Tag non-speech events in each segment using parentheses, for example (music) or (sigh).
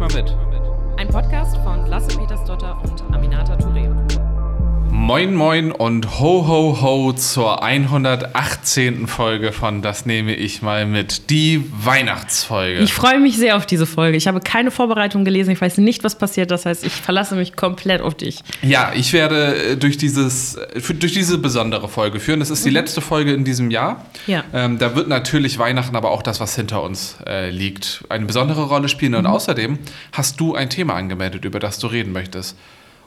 mal mit. Ein Podcast von Lasse Petersdotter und Aminata Touré. Moin Moin und ho ho ho zur 118. Folge von Das nehme ich mal mit. Die Weihnachtsfolge. Ich freue mich sehr auf diese Folge. Ich habe keine Vorbereitung gelesen. Ich weiß nicht, was passiert. Das heißt, ich verlasse mich komplett auf dich. ja, ich werde äh, durch, dieses, äh, durch diese besondere Folge führen. Das ist die letzte Folge in diesem Jahr. Ja. Ähm, da wird natürlich Weihnachten, aber auch das, was hinter uns äh, liegt, eine besondere Rolle spielen. Und außerdem hast du ein Thema angemeldet, über das du reden möchtest.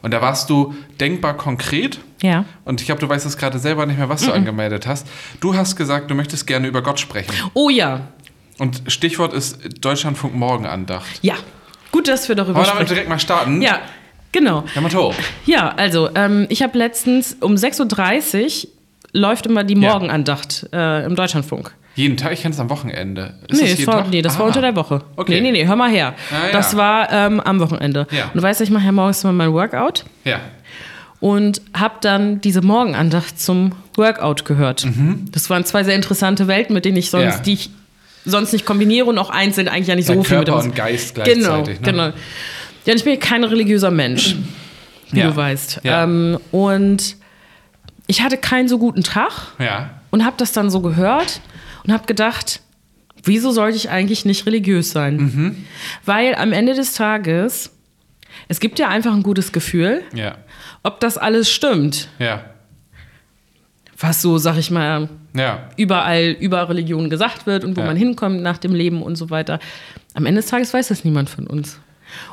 Und da warst du denkbar konkret. Ja. Und ich glaube, du weißt es gerade selber nicht mehr, was du angemeldet hast. Du hast gesagt, du möchtest gerne über Gott sprechen. Oh ja. Und Stichwort ist Deutschlandfunk Morgenandacht. Ja. Gut, dass wir darüber Wollen wir damit sprechen. direkt mal starten? Ja, genau. Ja, Mato. Ja, also, ähm, ich habe letztens um 6.30 Uhr läuft immer die Ja. Morgenandacht äh, im Deutschlandfunk. Jeden Tag, ich kenne es am Wochenende. Ist nee, das das war, nee, das war Ah. unter der Woche. Okay. Nee, nee, nee, hör mal her. Ah, ja. Das war ähm, am Wochenende. Ja. Und du weißt, ich mache ja morgens immer mein Workout. Ja. und habe dann diese Morgenandacht zum Workout gehört. Das waren zwei sehr interessante Welten, mit denen ich sonst, Mhm. Ja. die ich sonst nicht kombiniere und auch einzeln eigentlich ja nicht Ja, so viel mit Körper der und Geist Genau, gleichzeitig, ne? genau. Ja, ich bin kein religiöser Mensch, wie Ja. du weißt. Ja. Ähm, und ich hatte keinen so guten Tag Ja. und habe das dann so gehört und habe gedacht, wieso sollte ich eigentlich nicht religiös sein? Mhm. Weil am Ende des Tages, es gibt ja einfach ein gutes Gefühl, Ja. ob das alles stimmt, Ja. was so, sag ich mal, Ja. überall über Religionen gesagt wird und wo man hinkommt nach dem Leben und so weiter. Am Ende des Tages weiß das niemand von uns.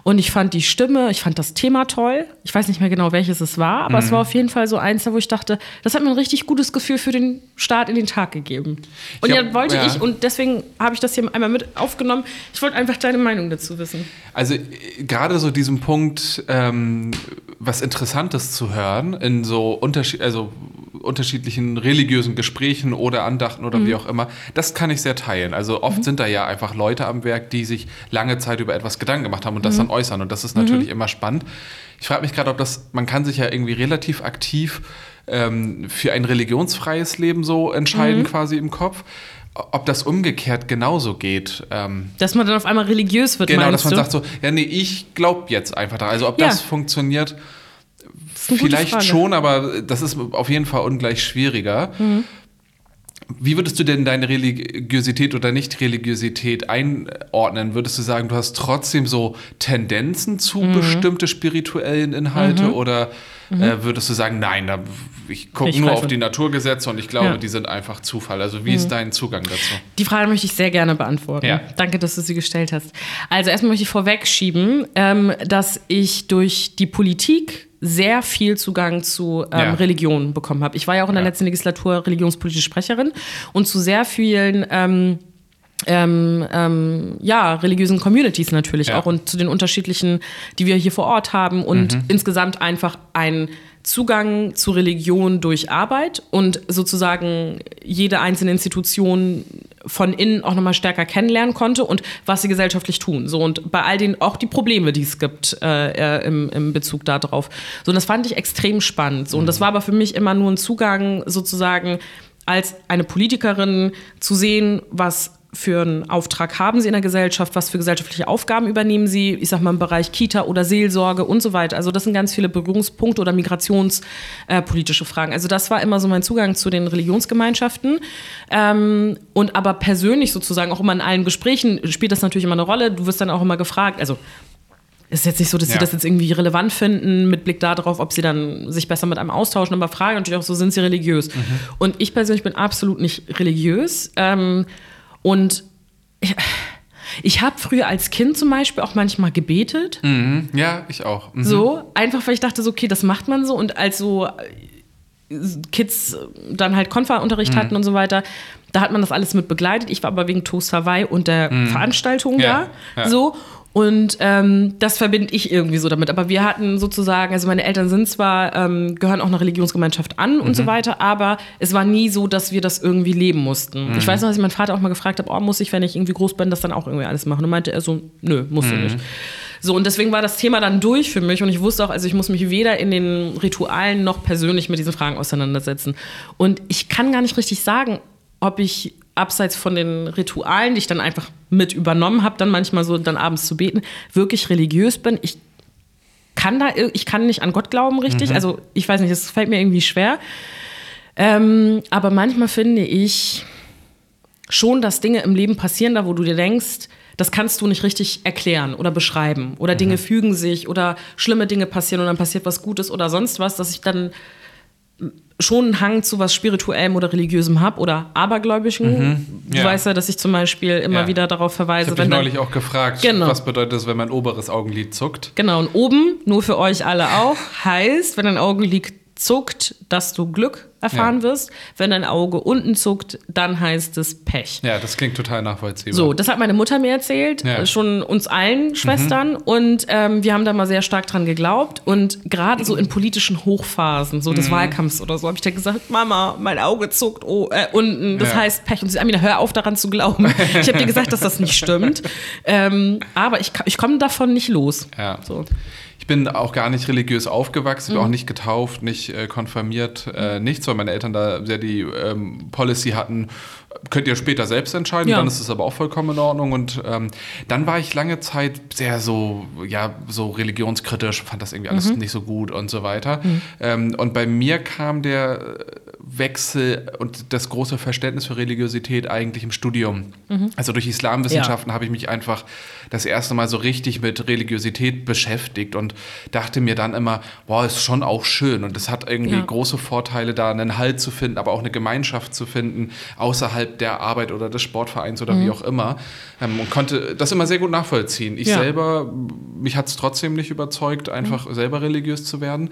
Und ich fand die Stimme, ich fand das Thema toll. Ich weiß nicht mehr genau, welches es war, aber Mhm. es war auf jeden Fall so eins, wo ich dachte, das hat mir ein richtig gutes Gefühl für den Start in den Tag gegeben. Und Ich hab- wollte ja. ich, und deswegen habe ich das hier einmal mit aufgenommen. Ich wollte einfach deine Meinung dazu wissen. Also gerade so diesen Punkt, ähm, was Interessantes zu hören in so unterschied also unterschiedlichen religiösen Gesprächen oder Andachten oder wie auch immer, das kann ich sehr teilen. Also oft sind da ja einfach Leute am Werk, die sich lange Zeit über etwas Gedanken gemacht haben und das dann äußern. Und das ist natürlich immer spannend. Ich frage mich gerade, ob das, man kann sich ja irgendwie relativ aktiv ähm, für ein religionsfreies Leben so entscheiden, quasi im Kopf. Ob das umgekehrt genauso geht. Ähm, Dass man dann auf einmal religiös wird, Genau, dass man du? sagt so, ja, nee, ich glaube jetzt einfach da. Also ob Ja. das funktioniert, ist eine gute vielleicht Frage. schon, aber das ist auf jeden Fall ungleich schwieriger. Mhm. Wie würdest du denn deine Religiosität oder Nicht-Religiosität einordnen? Würdest du sagen, du hast trotzdem so Tendenzen zu Mhm. bestimmte spirituellen Inhalte oder äh, würdest du sagen, nein, da, ich gucke nur auf die Naturgesetze und ich glaube, Ja. Mhm. die sind einfach Zufall. Also wie ist dein Zugang dazu? Die Frage möchte ich sehr gerne beantworten. Ja. Danke, dass du sie gestellt hast. Also erstmal möchte ich vorwegschieben, ähm, dass ich durch die Politik sehr viel Zugang zu ähm, Ja. Religion bekommen habe. Ich war ja auch in der Ja. letzten Legislatur religionspolitische Sprecherin und zu sehr vielen ähm, ähm, ähm, ja, religiösen Communities natürlich Ja. auch und zu den unterschiedlichen, die wir hier vor Ort haben und Mhm. insgesamt einfach ein Zugang zu Religion durch Arbeit und sozusagen jede einzelne Institution von innen auch nochmal stärker kennenlernen konnte und was sie gesellschaftlich tun. So und bei all den auch die Probleme, die es gibt äh, äh, im, im Bezug darauf. So und das fand ich extrem spannend. So und das war aber für mich immer nur ein Zugang sozusagen als eine Politikerin zu sehen, was für einen Auftrag haben sie in der Gesellschaft, was für gesellschaftliche Aufgaben übernehmen sie, ich sag mal im Bereich Kita oder Seelsorge und so weiter. Also das sind ganz viele Berührungspunkte oder migrationspolitische Fragen. Also das war immer so mein Zugang zu den Religionsgemeinschaften. Ähm, und aber persönlich sozusagen auch immer in allen Gesprächen spielt das natürlich immer eine Rolle. Du wirst dann auch immer gefragt, also es ist jetzt nicht so, dass sie Ja. das jetzt irgendwie relevant finden, mit Blick darauf, ob sie dann sich besser mit einem austauschen, aber fragen natürlich auch so, sind sie religiös? Und ich persönlich bin absolut nicht religiös. Ähm, und ich, ich habe früher als Kind zum Beispiel auch manchmal gebetet. Mhm. Ja, ich auch. Mhm. So, einfach weil ich dachte, so, okay, das macht man so. Und als so äh, Kids dann halt Konfa-Unterricht Mhm. hatten und so weiter, da hat man das alles mit begleitet. Ich war aber wegen Toast Hawaii und der Veranstaltung Mhm. Ja, da. ja. So. Und ähm, das verbinde ich irgendwie so damit. Aber wir hatten sozusagen, also meine Eltern sind zwar, ähm, gehören auch einer Religionsgemeinschaft an und Mhm. so weiter, aber es war nie so, dass wir das irgendwie leben mussten. Mhm. Ich weiß noch, dass ich meinen Vater auch mal gefragt habe, oh, muss ich, wenn ich irgendwie groß bin, das dann auch irgendwie alles machen? Und meinte er so, nö, musst du Mhm. nicht. So, und deswegen war das Thema dann durch für mich und ich wusste auch, also ich muss mich weder in den Ritualen noch persönlich mit diesen Fragen auseinandersetzen. Und ich kann gar nicht richtig sagen, ob ich abseits von den Ritualen, die ich dann einfach mit übernommen habe, dann manchmal so dann abends zu beten, wirklich religiös bin. Ich kann da, ich kann nicht an Gott glauben, richtig. Mhm. Also ich weiß nicht, es fällt mir irgendwie schwer. Ähm, aber manchmal finde ich schon, dass Dinge im Leben passieren, da wo du dir denkst, das kannst du nicht richtig erklären oder beschreiben. Oder Dinge mhm. fügen sich oder schlimme Dinge passieren und dann passiert was Gutes oder sonst was, dass ich dann schon einen Hang zu was Spirituellem oder Religiösem habe oder Abergläubigen. Mhm, ja. Du weißt ja, dass ich zum Beispiel immer ja. wieder darauf verweise. Ich habe neulich auch gefragt, genau. was bedeutet es, wenn mein oberes Augenlid zuckt. Genau, und oben, nur für euch alle auch, heißt, wenn dein Augenlid zuckt, dass du Glück erfahren ja. wirst. Wenn dein Auge unten zuckt, dann heißt es Pech. Ja, das klingt total nachvollziehbar. So, das hat meine Mutter mir erzählt, ja. schon uns allen Schwestern. Mhm. Und ähm, wir haben da mal sehr stark dran geglaubt. Und gerade so in politischen Hochphasen, so des mhm. Wahlkampfs oder so, habe ich dann gesagt, Mama, mein Auge zuckt oh, äh, unten, das ja. heißt Pech. Und sie Amina, hör auf daran zu glauben. ich habe dir gesagt, dass das nicht stimmt. (laughs) Ähm, aber ich, ich komme davon nicht los. Ja. So bin auch gar nicht religiös aufgewachsen, mhm. auch nicht getauft, nicht äh, konfirmiert, äh, nichts, weil meine Eltern da sehr die ähm, Policy hatten, könnt ihr später selbst entscheiden, ja. dann ist es aber auch vollkommen in Ordnung. Und ähm, dann war ich lange Zeit sehr so, ja, so religionskritisch, fand das irgendwie alles mhm. nicht so gut und so weiter. Mhm. Ähm, und bei mir kam der Wechsel und das große Verständnis für Religiosität eigentlich im Studium. Mhm. Also durch Islamwissenschaften ja. habe ich mich einfach das erste Mal so richtig mit Religiosität beschäftigt und dachte mir dann immer, boah, ist schon auch schön und es hat irgendwie ja. große Vorteile, da einen Halt zu finden, aber auch eine Gemeinschaft zu finden, außerhalb der Arbeit oder des Sportvereins oder mhm. wie auch immer. Ähm, und konnte das immer sehr gut nachvollziehen. Ich ja. selber, mich hat es trotzdem nicht überzeugt, einfach mhm. selber religiös zu werden.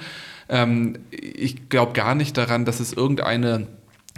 Ähm, ich glaube gar nicht daran, dass es irgendeine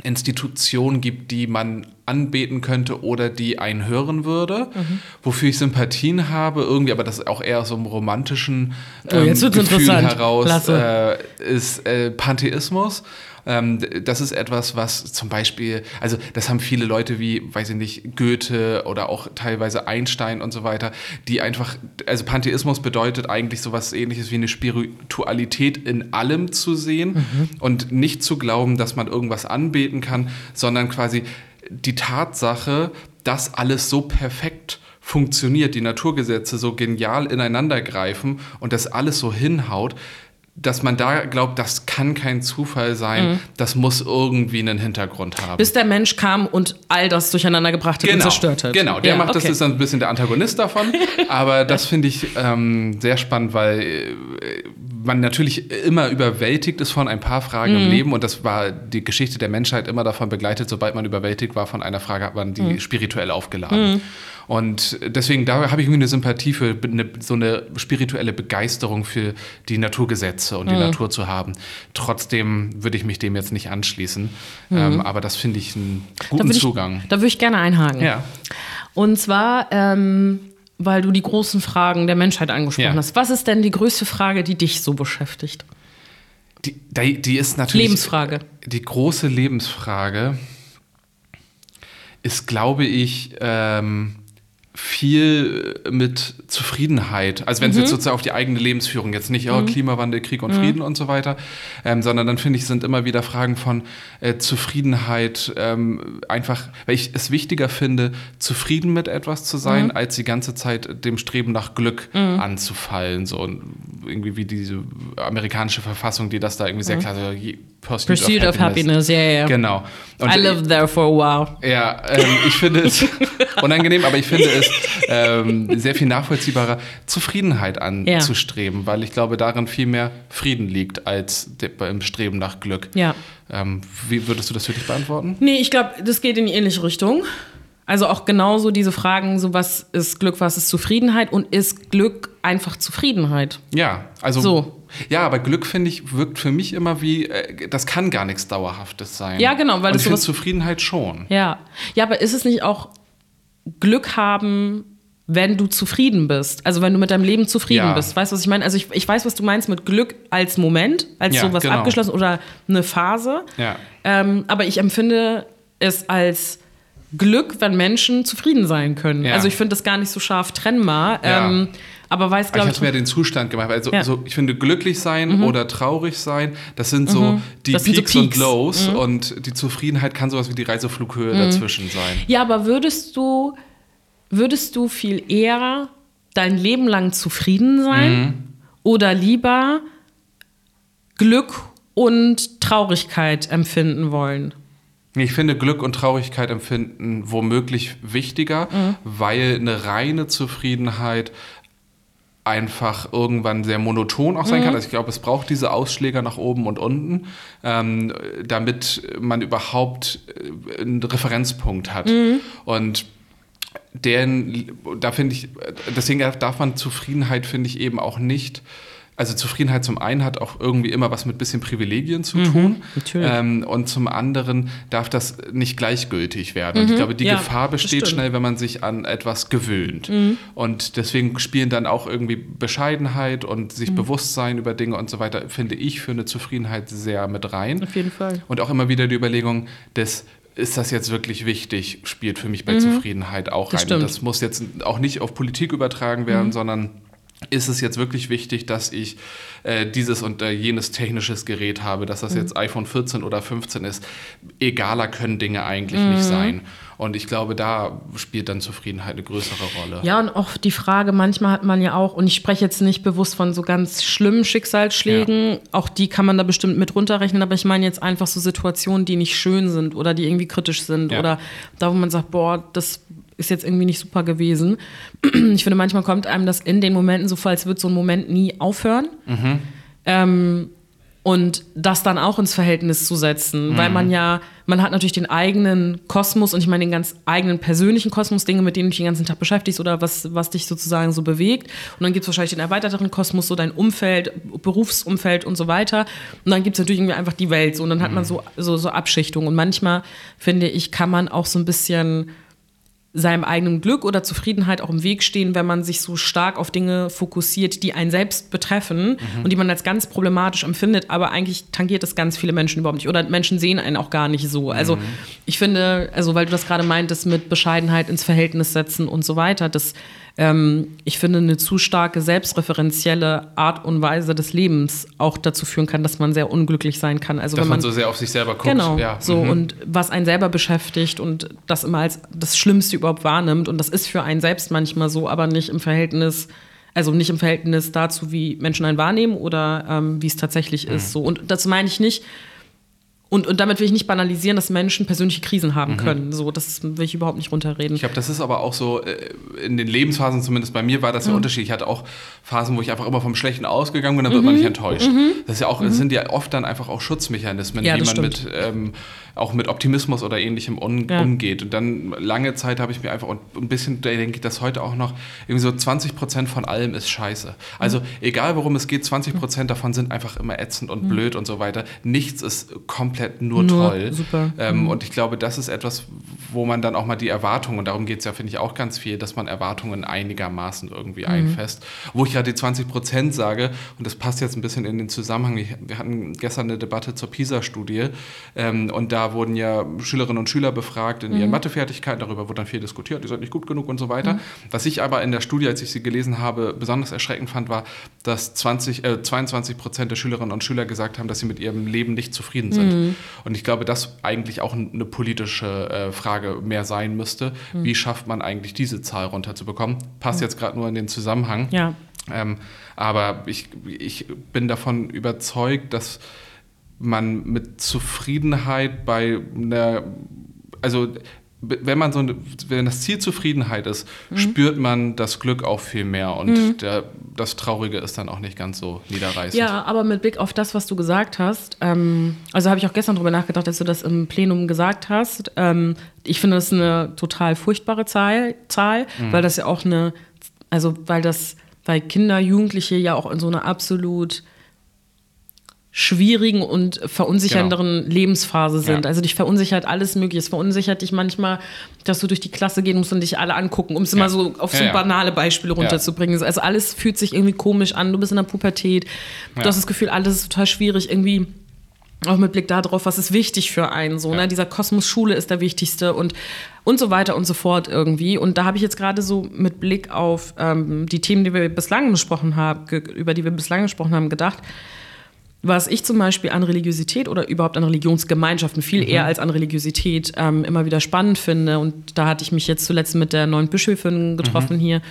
Institution gibt, die man anbeten könnte oder die einen hören würde, mhm. wofür ich Sympathien habe, irgendwie, aber das ist auch eher so einem romantischen ähm, oh, Gefühl heraus, äh, ist äh, Pantheismus. Ähm, das ist etwas, was zum Beispiel, also das haben viele Leute wie, weiß ich nicht, Goethe oder auch teilweise Einstein und so weiter, die einfach, also Pantheismus bedeutet eigentlich sowas ähnliches wie eine Spiritualität in allem zu sehen mhm. und nicht zu glauben, dass man irgendwas anbeten kann, sondern quasi die Tatsache, dass alles so perfekt funktioniert, die Naturgesetze so genial ineinander greifen und das alles so hinhaut, dass man da glaubt, das kann kein Zufall sein, mhm. das muss irgendwie einen Hintergrund haben. Bis der Mensch kam und all das durcheinander gebracht hat genau, und zerstört hat. Genau, der ja, macht okay. das ist dann ein bisschen der Antagonist davon, (laughs) aber das finde ich ähm, sehr spannend, weil äh, man natürlich immer überwältigt ist von ein paar Fragen mhm. im Leben und das war die Geschichte der Menschheit immer davon begleitet, sobald man überwältigt war von einer Frage, hat man die mhm. spirituell aufgeladen. Mhm. Und deswegen, da habe ich irgendwie eine Sympathie für eine, so eine spirituelle Begeisterung für die Naturgesetze und die mhm. Natur zu haben. Trotzdem würde ich mich dem jetzt nicht anschließen. Mhm. Ähm, aber das finde ich einen guten da Zugang. Ich, da würde ich gerne einhaken. Ja. Und zwar, ähm, weil du die großen Fragen der Menschheit angesprochen ja. hast. Was ist denn die größte Frage, die dich so beschäftigt? Die, die ist natürlich. Lebensfrage. Die große Lebensfrage ist, glaube ich, ähm, viel mit Zufriedenheit. Also wenn es mhm. jetzt sozusagen auf die eigene Lebensführung jetzt nicht, oh, mhm. Klimawandel, Krieg und mhm. Frieden und so weiter, ähm, sondern dann finde ich, sind immer wieder Fragen von äh, Zufriedenheit, ähm, einfach, weil ich es wichtiger finde, zufrieden mit etwas zu sein, mhm. als die ganze Zeit dem Streben nach Glück mhm. anzufallen. So irgendwie wie diese amerikanische Verfassung, die das da irgendwie sehr mhm. klar Pursuit, Pursuit of, Happiness. ja, ja. Genau. Und I lived there for a while. Ja, ähm, ich finde es (laughs) unangenehm, aber ich finde es ähm, sehr viel nachvollziehbarer, Zufriedenheit anzustreben, ja. weil ich glaube, darin viel mehr Frieden liegt als im Streben nach Glück. Ja. Ähm, wie würdest du das für dich beantworten? Nee, ich glaube, das geht in die ähnliche Richtung. Also auch genauso diese Fragen, so was ist Glück, was ist Zufriedenheit und ist Glück einfach Zufriedenheit? Ja, also so. Ja, aber Glück finde ich wirkt für mich immer wie äh, das kann gar nichts dauerhaftes sein. Ja, genau, weil und das ich finde Zufriedenheit schon. Ja. Ja, aber ist es nicht auch Glück haben, wenn du zufrieden bist. Also wenn du mit deinem Leben zufrieden ja. bist. Weißt du, was ich meine? Also ich, ich weiß, was du meinst mit Glück als Moment, als ja, sowas genau. abgeschlossen oder eine Phase. Ja. Ähm, aber ich empfinde es als Glück, wenn Menschen zufrieden sein können. Ja. Also ich finde das gar nicht so scharf trennbar. Ähm, aber weiß, glaube ich. Ich habe mir den Zustand gemacht. Also ja. so, ich finde, glücklich sein mhm. oder traurig sein, das sind so mhm. die Peaks, so Peaks, und Lows. Mhm. Und die Zufriedenheit kann sowas wie die Reiseflughöhe mhm. dazwischen sein. Ja, aber würdest du würdest du viel eher dein Leben lang zufrieden sein Mhm. oder lieber Glück und Traurigkeit empfinden wollen? Ich finde Glück und Traurigkeit empfinden womöglich wichtiger, weil eine reine Zufriedenheit einfach irgendwann sehr monoton auch sein kann. Also ich glaube, es braucht diese Ausschläger nach oben und unten, ähm, damit man überhaupt äh, einen Referenzpunkt hat. Und den, da finde ich, deswegen darf man Zufriedenheit, finde ich, eben auch nicht. Also Zufriedenheit zum einen hat auch irgendwie immer was mit bisschen Privilegien zu tun. natürlich. Ähm, und zum anderen darf das nicht gleichgültig werden. Und ich glaube, die ja, Gefahr besteht schnell, wenn man sich an etwas gewöhnt. Und deswegen spielen dann auch irgendwie Bescheidenheit und sich Bewusstsein über Dinge und so weiter, finde ich, für eine Zufriedenheit sehr mit rein. Auf jeden Fall. Und auch immer wieder die Überlegung des ist das jetzt wirklich wichtig, spielt für mich bei Zufriedenheit auch Mhm. Das rein. Stimmt. Mhm. das muss jetzt auch nicht auf Politik übertragen werden, sondern ist es jetzt wirklich wichtig, dass ich äh, dieses und äh, jenes technisches Gerät habe, dass Mhm. das jetzt iPhone 14 oder 15 ist. Egaler können Dinge eigentlich Mhm. nicht sein. Und ich glaube, da spielt dann Zufriedenheit eine größere Rolle. Ja, und auch die Frage, manchmal hat man ja auch, und ich spreche jetzt nicht bewusst von so ganz schlimmen Schicksalsschlägen, auch die kann man da bestimmt mit runterrechnen, aber ich meine jetzt einfach so Situationen, die nicht schön sind oder die irgendwie kritisch sind Ja. oder da, wo man sagt, boah, das ist jetzt irgendwie nicht super gewesen. (clears throat) Ich finde, manchmal kommt einem das in den Momenten so vor, als würde so ein Moment nie aufhören. Ähm, und das dann auch ins Verhältnis zu setzen, weil man ja, man hat natürlich den eigenen Kosmos und ich meine den ganz eigenen persönlichen Kosmos, Dinge, mit denen du dich den ganzen Tag beschäftigst oder was, was dich sozusagen so bewegt. Und dann gibt es wahrscheinlich den erweiterteren Kosmos, so dein Umfeld, Berufsumfeld und so weiter. Und dann gibt es natürlich irgendwie einfach die Welt so und dann hat man so, so, so Abschichtungen. Und manchmal, finde ich, kann man auch so ein bisschen seinem eigenen Glück oder Zufriedenheit auch im Weg stehen, wenn man sich so stark auf Dinge fokussiert, die einen selbst betreffen und die man als ganz problematisch empfindet, aber eigentlich tangiert das ganz viele Menschen überhaupt nicht oder Menschen sehen einen auch gar nicht so. Also ich finde, also weil du das gerade meintest mit Bescheidenheit ins Verhältnis setzen und so weiter, das ähm, ich finde eine zu starke selbstreferenzielle Art und Weise des Lebens auch dazu führen kann, dass man sehr unglücklich sein kann. Also Dass wenn man man so sehr auf sich selber guckt. Genau, Ja. so mhm. und was einen selber beschäftigt und das immer als das Schlimmste überhaupt wahrnimmt und das ist für einen selbst manchmal so, aber nicht im Verhältnis, also nicht im Verhältnis dazu, wie Menschen einen wahrnehmen oder ähm, wie es tatsächlich Mhm. ist. So und das meine ich nicht. Und, und damit will ich nicht banalisieren, dass Menschen persönliche Krisen haben können. So, das will ich überhaupt nicht runterreden. Mhm. Ich glaube, das ist aber auch so, äh, in den Lebensphasen zumindest bei mir war das ja unterschiedlich. Ich hatte auch Phasen, wo ich einfach immer vom Schlechten ausgegangen bin, dann wird man Mhm. nicht enttäuscht. Das ist ja auch, es sind ja oft dann einfach auch Schutzmechanismen, Ja, wie man mit, ähm, auch mit Optimismus oder ähnlichem un Ja. umgeht. Und dann lange Zeit habe ich mir einfach, und ein bisschen, da denke ich das heute auch noch, irgendwie so 20 Prozent von allem ist scheiße. Also egal worum es geht, 20 Prozent davon sind einfach immer ätzend und blöd und so weiter. Nichts ist komplett nur, Nur toll. super. Ähm, Und ich glaube, das ist etwas, wo man dann auch mal die Erwartungen, und darum geht es ja, finde ich, auch ganz viel, dass man Erwartungen einigermaßen irgendwie einfasst. Wo ich ja die 20 Prozent sage, und das passt jetzt ein bisschen in den Zusammenhang, ich, wir hatten gestern eine Debatte zur PISA-Studie ähm, und da wurden ja Schülerinnen und Schüler befragt in ihren Mathefertigkeiten, darüber wurde dann viel diskutiert, die sind nicht gut genug und so weiter. Was ich aber in der Studie, als ich sie gelesen habe, besonders erschreckend fand, war, dass 20, äh, 22 Prozent der Schülerinnen und Schüler gesagt haben, dass sie mit ihrem Leben nicht zufrieden sind. Und ich glaube, das eigentlich auch eine politische äh, Frage mehr sein müsste. Wie schafft man eigentlich diese Zahl runterzubekommen? Passt jetzt gerade nur in den Zusammenhang. ja. Ähm, aber ich, ich bin davon überzeugt, dass man mit Zufriedenheit bei einer, also wenn man so eine, wenn das Ziel Zufriedenheit ist, spürt man das Glück auch viel mehr und der, das Traurige ist dann auch nicht ganz so niederreißend. Ja, aber mit Blick auf das, was du gesagt hast, ähm, also habe ich auch gestern drüber nachgedacht, als du das im Plenum gesagt hast. Ähm, ich finde das eine total furchtbare Zahl, Zahl weil das ja auch eine, also weil das, weil Kinder, Jugendliche ja auch in so einer absolut schwierigen und verunsichernderen Lebensphase sind. Ja. Also dich verunsichert alles mögliche. Es verunsichert dich manchmal, dass du durch die Klasse gehen musst und dich alle angucken, um es mal so auf so Ja, ja. banale Beispiele runterzubringen. Also alles fühlt sich irgendwie komisch an. Du bist in der Pubertät. Du Ja. hast das Gefühl, alles ist total schwierig irgendwie. Auch mit Blick darauf, was ist wichtig für einen so, ne? Dieser Kosmos Schule ist der wichtigste und und so weiter und so fort irgendwie. Und da habe ich jetzt gerade so mit Blick auf ähm, die Themen, die wir bislang besprochen haben, über die wir bislang gesprochen haben, gedacht. Was ich zum Beispiel an Religiosität oder überhaupt an Religionsgemeinschaften viel eher als an Religiosität ähm, immer wieder spannend finde. Und da hatte ich mich jetzt zuletzt mit der neuen Bischöfin getroffen hier.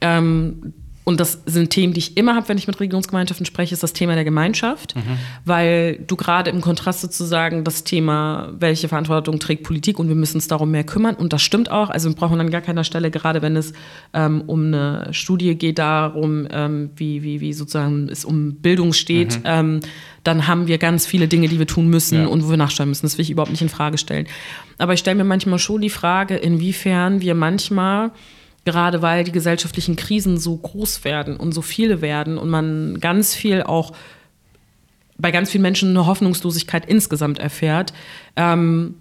Ähm, und das sind Themen, die ich immer habe, wenn ich mit Religionsgemeinschaften spreche, ist das Thema der Gemeinschaft, weil du gerade im Kontrast sozusagen das Thema, welche Verantwortung trägt Politik und wir müssen uns darum mehr kümmern und das stimmt auch. Also wir brauchen an gar keiner Stelle, gerade wenn es ähm, um eine Studie geht, darum, ähm, wie, wie, wie sozusagen es um Bildung steht, ähm, dann haben wir ganz viele Dinge, die wir tun müssen Ja. und wo wir nachsteuern müssen. Das will ich überhaupt nicht in Frage stellen. Aber ich stelle mir manchmal schon die Frage, inwiefern wir manchmal gerade weil die gesellschaftlichen Krisen so groß werden und so viele werden und man ganz viel auch bei ganz vielen Menschen eine Hoffnungslosigkeit insgesamt erfährt, ähm,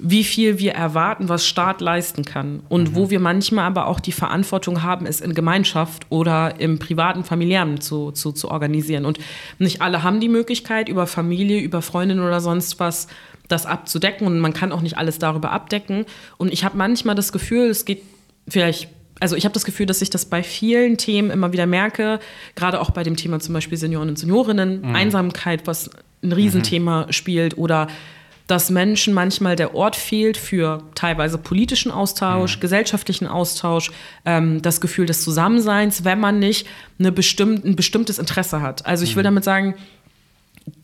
wie viel wir erwarten, was Staat leisten kann und wo wir manchmal aber auch die Verantwortung haben, es in Gemeinschaft oder im privaten, familiären zu, zu, zu organisieren. Und nicht alle haben die Möglichkeit, über Familie, über Freundinnen oder sonst was das abzudecken und man kann auch nicht alles darüber abdecken. Und ich habe manchmal das Gefühl, es geht vielleicht also ich habe das Gefühl, dass ich das bei vielen Themen immer wieder merke, gerade auch bei dem Thema zum Beispiel Senioren und Seniorinnen, Einsamkeit, was ein Riesenthema spielt. Oder dass Menschen manchmal der Ort fehlt für teilweise politischen Austausch, gesellschaftlichen Austausch, ähm, das Gefühl des Zusammenseins, wenn man nicht eine bestimmt, ein bestimmtes Interesse hat. Also ich will damit sagen,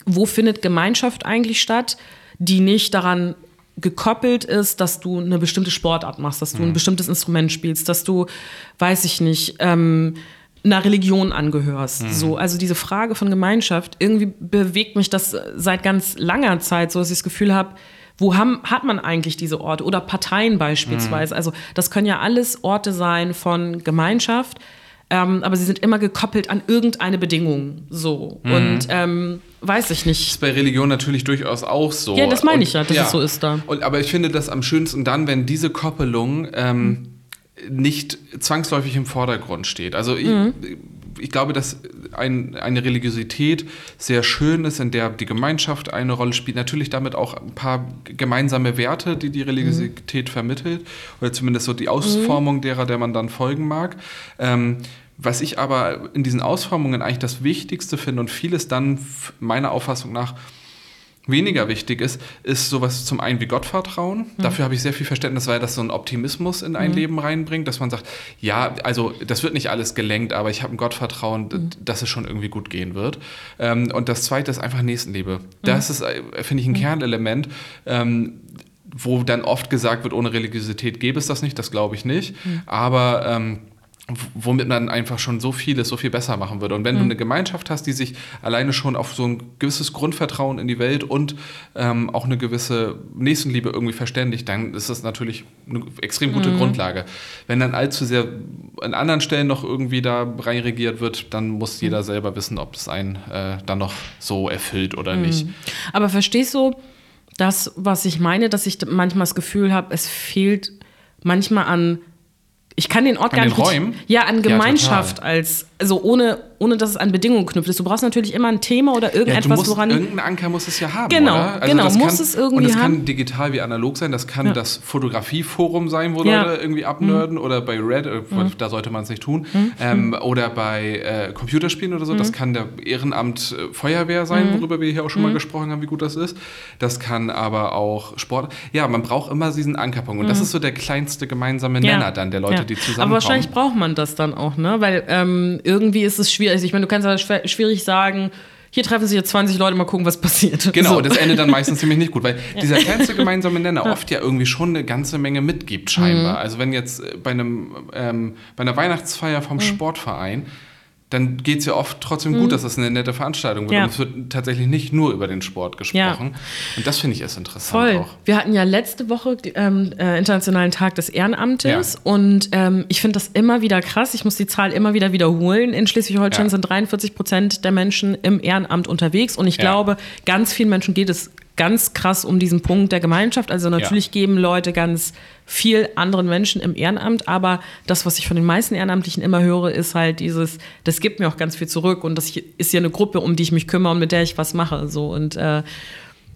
wo findet Gemeinschaft eigentlich statt, die nicht daran gekoppelt ist, dass du eine bestimmte Sportart machst, dass du ein bestimmtes Instrument spielst, dass du, weiß ich nicht, ähm, einer Religion angehörst. So, also diese Frage von Gemeinschaft, irgendwie bewegt mich das seit ganz langer Zeit, so dass ich das Gefühl habe, wo haben, hat man eigentlich diese Orte oder Parteien beispielsweise? Also das können ja alles Orte sein von Gemeinschaft, ähm, aber sie sind immer gekoppelt an irgendeine Bedingung. So und ähm, weiß ich nicht. ist bei Religion natürlich durchaus auch so. Ja, das meine ich Und- ja, dass es so ist da. Und, aber ich finde das am schönsten dann, wenn diese Koppelung ähm, nicht zwangsläufig im Vordergrund steht. Also ich, Mhm. ich glaube, dass ein, eine Religiosität sehr schön ist, in der die Gemeinschaft eine Rolle spielt. Natürlich damit auch ein paar gemeinsame Werte, die die Religiosität vermittelt. Oder zumindest so die Ausformung derer, der man dann folgen mag. Ähm, was ich aber in diesen Ausformungen eigentlich das Wichtigste finde und vieles dann meiner Auffassung nach weniger wichtig ist, ist sowas zum einen wie Gottvertrauen. Dafür habe ich sehr viel Verständnis, weil das so einen Optimismus in ein Leben reinbringt, dass man sagt, ja, also das wird nicht alles gelenkt, aber ich habe ein Gottvertrauen, d- dass es schon irgendwie gut gehen wird. Ähm, und das zweite ist einfach Nächstenliebe. Das ist, äh, finde ich, ein Kernelement. Ähm, wo dann oft gesagt wird, ohne Religiosität gäbe es das nicht, das glaube ich nicht. Aber ähm, womit man einfach schon so vieles so viel besser machen würde. Und wenn du eine Gemeinschaft hast, die sich alleine schon auf so ein gewisses Grundvertrauen in die Welt und ähm, auch eine gewisse Nächstenliebe irgendwie verständigt, dann ist das natürlich eine extrem gute Grundlage. Wenn dann allzu sehr an anderen Stellen noch irgendwie da reinregiert wird, dann muss jeder selber wissen, ob es einen äh, dann noch so erfüllt oder nicht. Aber verstehst du das, was ich meine, dass ich manchmal das Gefühl habe, es fehlt manchmal an. Ich kann den Ort An gar den nicht. Räumen? Ja, an Ja, Gemeinschaft total. als, also ohne, ohne dass es an Bedingungen knüpft ist. Du brauchst natürlich immer ein Thema oder Ja, du irgendetwas, musst, woran. irgendeinen Anker muss es ja haben, Genau, oder? Also genau, das muss kann, es irgendwie Und es kann haben. digital wie analog sein, das kann Ja. das Fotografieforum sein, wo Ja. Mhm. Leute irgendwie abnörden oder bei Red, äh, da sollte man es nicht tun, ähm, oder bei äh, Computerspielen oder so, Mhm. das kann der Ehrenamt äh, Feuerwehr sein, worüber wir hier auch schon Mhm. mal gesprochen haben, wie gut das ist. Das kann aber auch Sport. Ja, man braucht immer diesen Ankerpunkt und das ist so der kleinste gemeinsame Nenner dann der Leute, Mhm. Die zusammenkommen. Aber wahrscheinlich braucht man das dann auch, ne? Weil ähm, irgendwie ist es schwierig. Also Ich meine, du kannst ja schwer- schwierig sagen, hier treffen sich jetzt 20 Leute, mal gucken, was passiert. Genau, So. das endet dann meistens ziemlich nicht gut, weil (laughs) dieser kleinste gemeinsame Nenner oft ja irgendwie schon eine ganze Menge mitgibt, Mhm. scheinbar. Also wenn jetzt bei, einem, ähm, bei einer Weihnachtsfeier Mhm. vom Sportverein, dann geht es ja oft trotzdem gut, dass es eine nette Veranstaltung wird. Mhm. Ja. Und es wird tatsächlich nicht nur über den Sport gesprochen. Und das finde ich ist interessant Voll. auch. Wir hatten ja letzte Woche ähm, äh, Internationalen Tag des Ehrenamtes Ja. und ähm, ich finde das immer wieder krass. Ich muss die Zahl immer wieder wiederholen. In Schleswig-Holstein Ja. sind 43 Prozent der Menschen im Ehrenamt unterwegs und ich Ja. glaube, ganz vielen Menschen geht es ganz krass um diesen Punkt der Gemeinschaft. Also natürlich geben Leute ganz viel anderen Menschen im Ehrenamt, aber das, was ich von den meisten Ehrenamtlichen immer höre, ist halt dieses, das gibt mir auch ganz viel zurück und das ist hier eine Gruppe, um die ich mich kümmere und mit der ich was mache. So und äh,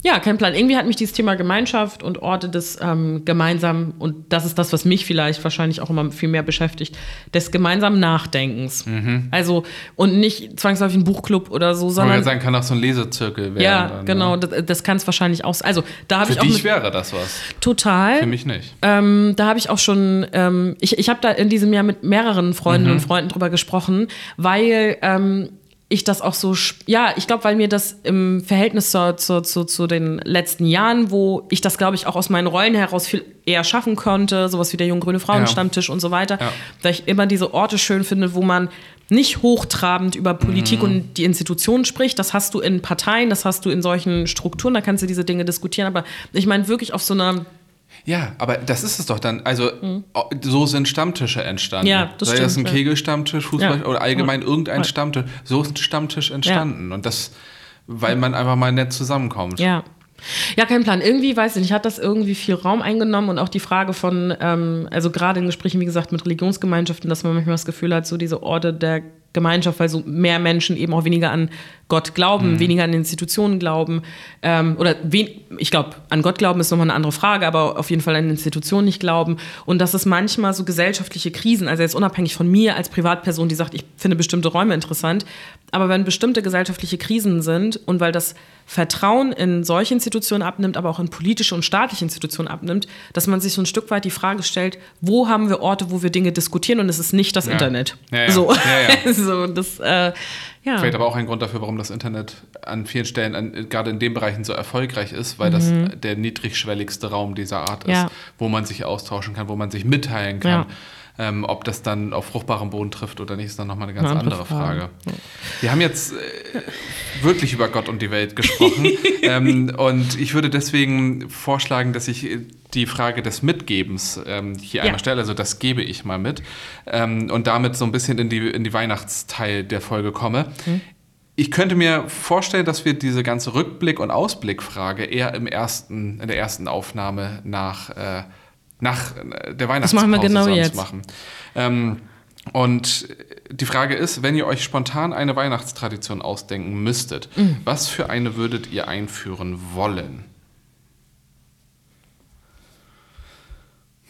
Ja, kein Plan. Irgendwie hat mich dieses Thema Gemeinschaft und Orte des ähm, gemeinsamen, und das ist das, was mich vielleicht wahrscheinlich auch immer viel mehr beschäftigt, des gemeinsamen Nachdenkens. Mhm. Also, und nicht zwangsläufig ein Buchclub oder so, Man sondern. kann sagen, kann auch so ein Lesezirkel werden. ja, dann, genau, Ne? das, das kann es wahrscheinlich auch. Also, da habe Für ich auch dich wäre das was. total. Für mich nicht. Ähm, da habe ich auch schon, ähm, ich, ich habe da in diesem Jahr mit mehreren Freundinnen Mhm. und Freunden drüber gesprochen, weil ähm, ich das auch so, ja, ich glaube, weil mir das im Verhältnis zu, zu, zu, zu den letzten Jahren, wo ich das, glaube ich, auch aus meinen Rollen heraus viel eher schaffen konnte, sowas wie der Junge-Grüne Frauenstammtisch und so weiter, Ja. da ich immer diese Orte schön finde, wo man nicht hochtrabend über Politik Mhm. und die Institutionen spricht. Das hast du in Parteien, das hast du in solchen Strukturen, da kannst du diese Dinge diskutieren. Aber ich meine wirklich auf so einer Ja, aber das ist es doch dann. Also, o- so sind Stammtische entstanden. Mhm. Ja, das Sei das ein stimmt, ja. Kegelstammtisch, Fußball Ja. oder allgemein irgendein Ja. Stammtisch. So ist ein Stammtisch entstanden. Und das, weil man einfach mal nett zusammenkommt. Ja. Ja, kein Plan. Irgendwie, weiß ich nicht, hat das irgendwie viel Raum eingenommen und auch die Frage von, ähm, also gerade in Gesprächen, wie gesagt, mit Religionsgemeinschaften, dass man manchmal das Gefühl hat, so diese Orte der Gemeinschaft, weil so mehr Menschen eben auch weniger an Gott glauben, weniger an Institutionen glauben. Ähm, oder wen, ich glaube, an Gott glauben ist nochmal eine andere Frage, aber auf jeden Fall an Institutionen nicht glauben. Und dass es manchmal so gesellschaftliche Krisen, also jetzt unabhängig von mir als Privatperson, die sagt, ich finde bestimmte Räume interessant, aber wenn bestimmte gesellschaftliche Krisen sind und weil das Vertrauen in solche Institutionen abnimmt, aber auch in politische und staatliche Institutionen abnimmt, dass man sich so ein Stück weit die Frage stellt, wo haben wir Orte, wo wir Dinge diskutieren und es ist nicht das Ja. Internet. Ja, ja. So, (laughs) so das, äh, ja. Vielleicht aber auch ein Grund dafür, warum das Internet an vielen Stellen, an, gerade in den Bereichen so erfolgreich ist, weil das der niedrigschwelligste Raum dieser Art ist, Mhm. Ja. wo man sich austauschen kann, wo man sich mitteilen kann. Ja. Ähm, ob das dann auf fruchtbarem Boden trifft oder nicht, ist dann nochmal eine ganz Eine andere, andere Frage. Frage. Wir haben jetzt äh, wirklich über Gott und die Welt gesprochen. (laughs) ähm, und ich würde deswegen vorschlagen, dass ich äh, die Frage des Mitgebens ähm, hier Ja. einmal stelle. Also das gebe ich mal mit. Ähm, und damit so ein bisschen in die, in die Weihnachtsteil der Folge komme. Ich könnte mir vorstellen, dass wir diese ganze Rückblick- und Ausblickfrage eher im ersten, in der ersten Aufnahme nach, äh, nach äh, der Weihnachtspause machen wir genau jetzt. machen. Ähm, und die Frage ist, wenn ihr euch spontan eine Weihnachtstradition ausdenken müsstet, Mhm. was für eine würdet ihr einführen wollen?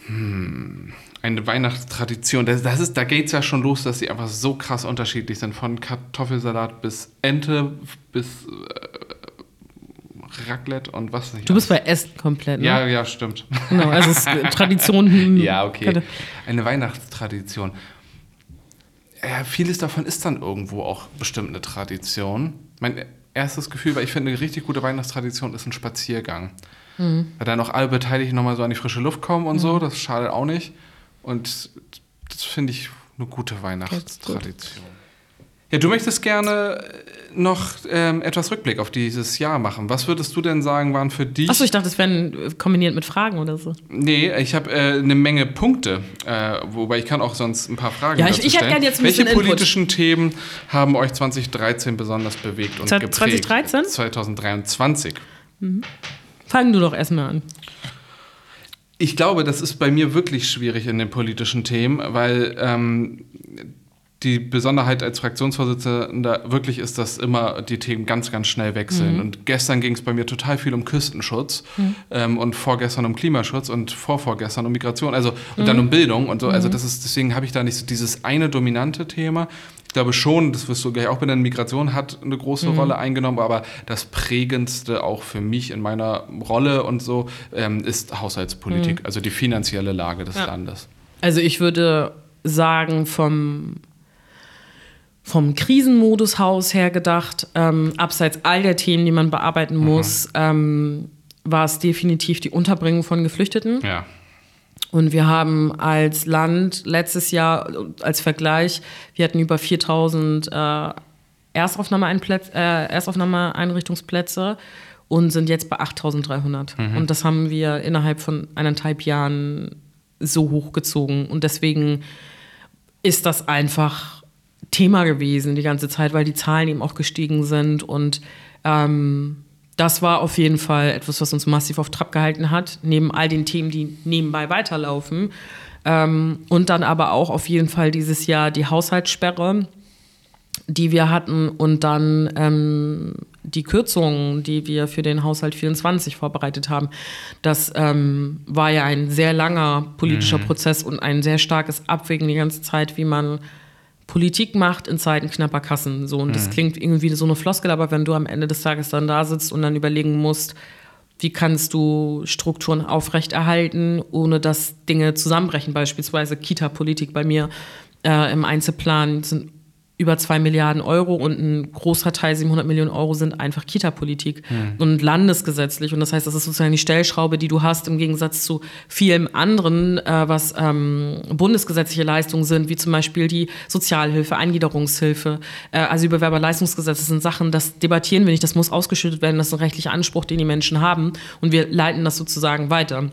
Hm, eine Weihnachtstradition, das, das ist, da geht es ja schon los, dass sie einfach so krass unterschiedlich sind. Von Kartoffelsalat bis Ente bis äh, Raclette und was nicht. Du bist bei Essen komplett, ne? ja, ja, stimmt. Genau, also es ist (laughs) Tradition. hm, Ja, okay. Eine Weihnachtstradition. Ja, vieles davon ist dann irgendwo auch bestimmt eine Tradition. Mein erstes Gefühl, weil ich finde, eine richtig gute Weihnachtstradition ist ein Spaziergang. Mhm. Weil dann auch alle Beteiligten nochmal so an die frische Luft kommen und so, das schadet auch nicht. Und das finde ich eine gute Weihnachtstradition. Ja, du möchtest gerne noch ähm, etwas Rückblick auf dieses Jahr machen. Was würdest du denn sagen, waren für dich Achso, ich dachte, das wären kombiniert mit Fragen oder so. Nee, ich habe äh, eine Menge Punkte, äh, wobei ich kann auch sonst ein paar Fragen Ja, ich- ich hätte stellen. gern jetzt ein Welche bisschen Input. politischen Themen haben euch 2013 besonders bewegt und Zwe- geprägt? 2013? 2023. Fang du doch erstmal an. Ich glaube, das ist bei mir wirklich schwierig in den politischen Themen, weil ähm, die Besonderheit als Fraktionsvorsitzender wirklich ist, dass immer die Themen ganz, ganz schnell wechseln. Und gestern ging es bei mir total viel um Küstenschutz ähm, und vorgestern um Klimaschutz und vorvorgestern um Migration, also und dann um Bildung und so. Also das ist, deswegen habe ich da nicht so dieses eine dominante Thema. Ich glaube schon, das wirst du gleich auch benennen, Migration hat eine große Rolle eingenommen, aber das prägendste auch für mich in meiner Rolle und so ähm, ist Haushaltspolitik, also die finanzielle Lage des Ja. Landes. Also ich würde sagen, vom, vom Krisenmodushaus her gedacht, ähm, abseits all der Themen, die man bearbeiten muss, ähm, war es definitiv die Unterbringung von Geflüchteten. Ja. Und wir haben als Land letztes Jahr als Vergleich, wir hatten über 4000 äh, äh, Erstaufnahmeeinrichtungsplätze und sind jetzt bei 8300. Und das haben wir innerhalb von eineinhalb Jahren so hochgezogen. Und deswegen ist das einfach Thema gewesen die ganze Zeit, weil die Zahlen eben auch gestiegen sind. Und ähm, das war auf jeden Fall etwas, was uns massiv auf Trab gehalten hat, neben all den Themen, die nebenbei weiterlaufen. Ähm, und dann aber auch auf jeden Fall dieses Jahr die Haushaltssperre, die wir hatten und dann ähm, die Kürzungen, die wir für den Haushalt 24 vorbereitet haben, das ähm, war ja ein sehr langer politischer Prozess und ein sehr starkes Abwägen die ganze Zeit, wie man Politik macht in Zeiten knapper Kassen. So. Und das klingt irgendwie so eine Floskel, aber wenn du am Ende des Tages dann da sitzt und dann überlegen musst, wie kannst du Strukturen aufrechterhalten, ohne dass Dinge zusammenbrechen, beispielsweise Kita-Politik bei mir äh, im Einzelplan sind über zwei Milliarden Euro und ein großer Teil, 700 Millionen Euro, sind einfach Kita-Politik und landesgesetzlich. Und das heißt, das ist sozusagen die Stellschraube, die du hast, im Gegensatz zu vielem anderen, äh, was ähm, bundesgesetzliche Leistungen sind, wie zum Beispiel die Sozialhilfe, Eingliederungshilfe, äh, Asylbewerberleistungsgesetze sind Sachen, das debattieren wir nicht, das muss ausgeschüttet werden, das ist ein rechtlicher Anspruch, den die Menschen haben und wir leiten das sozusagen weiter.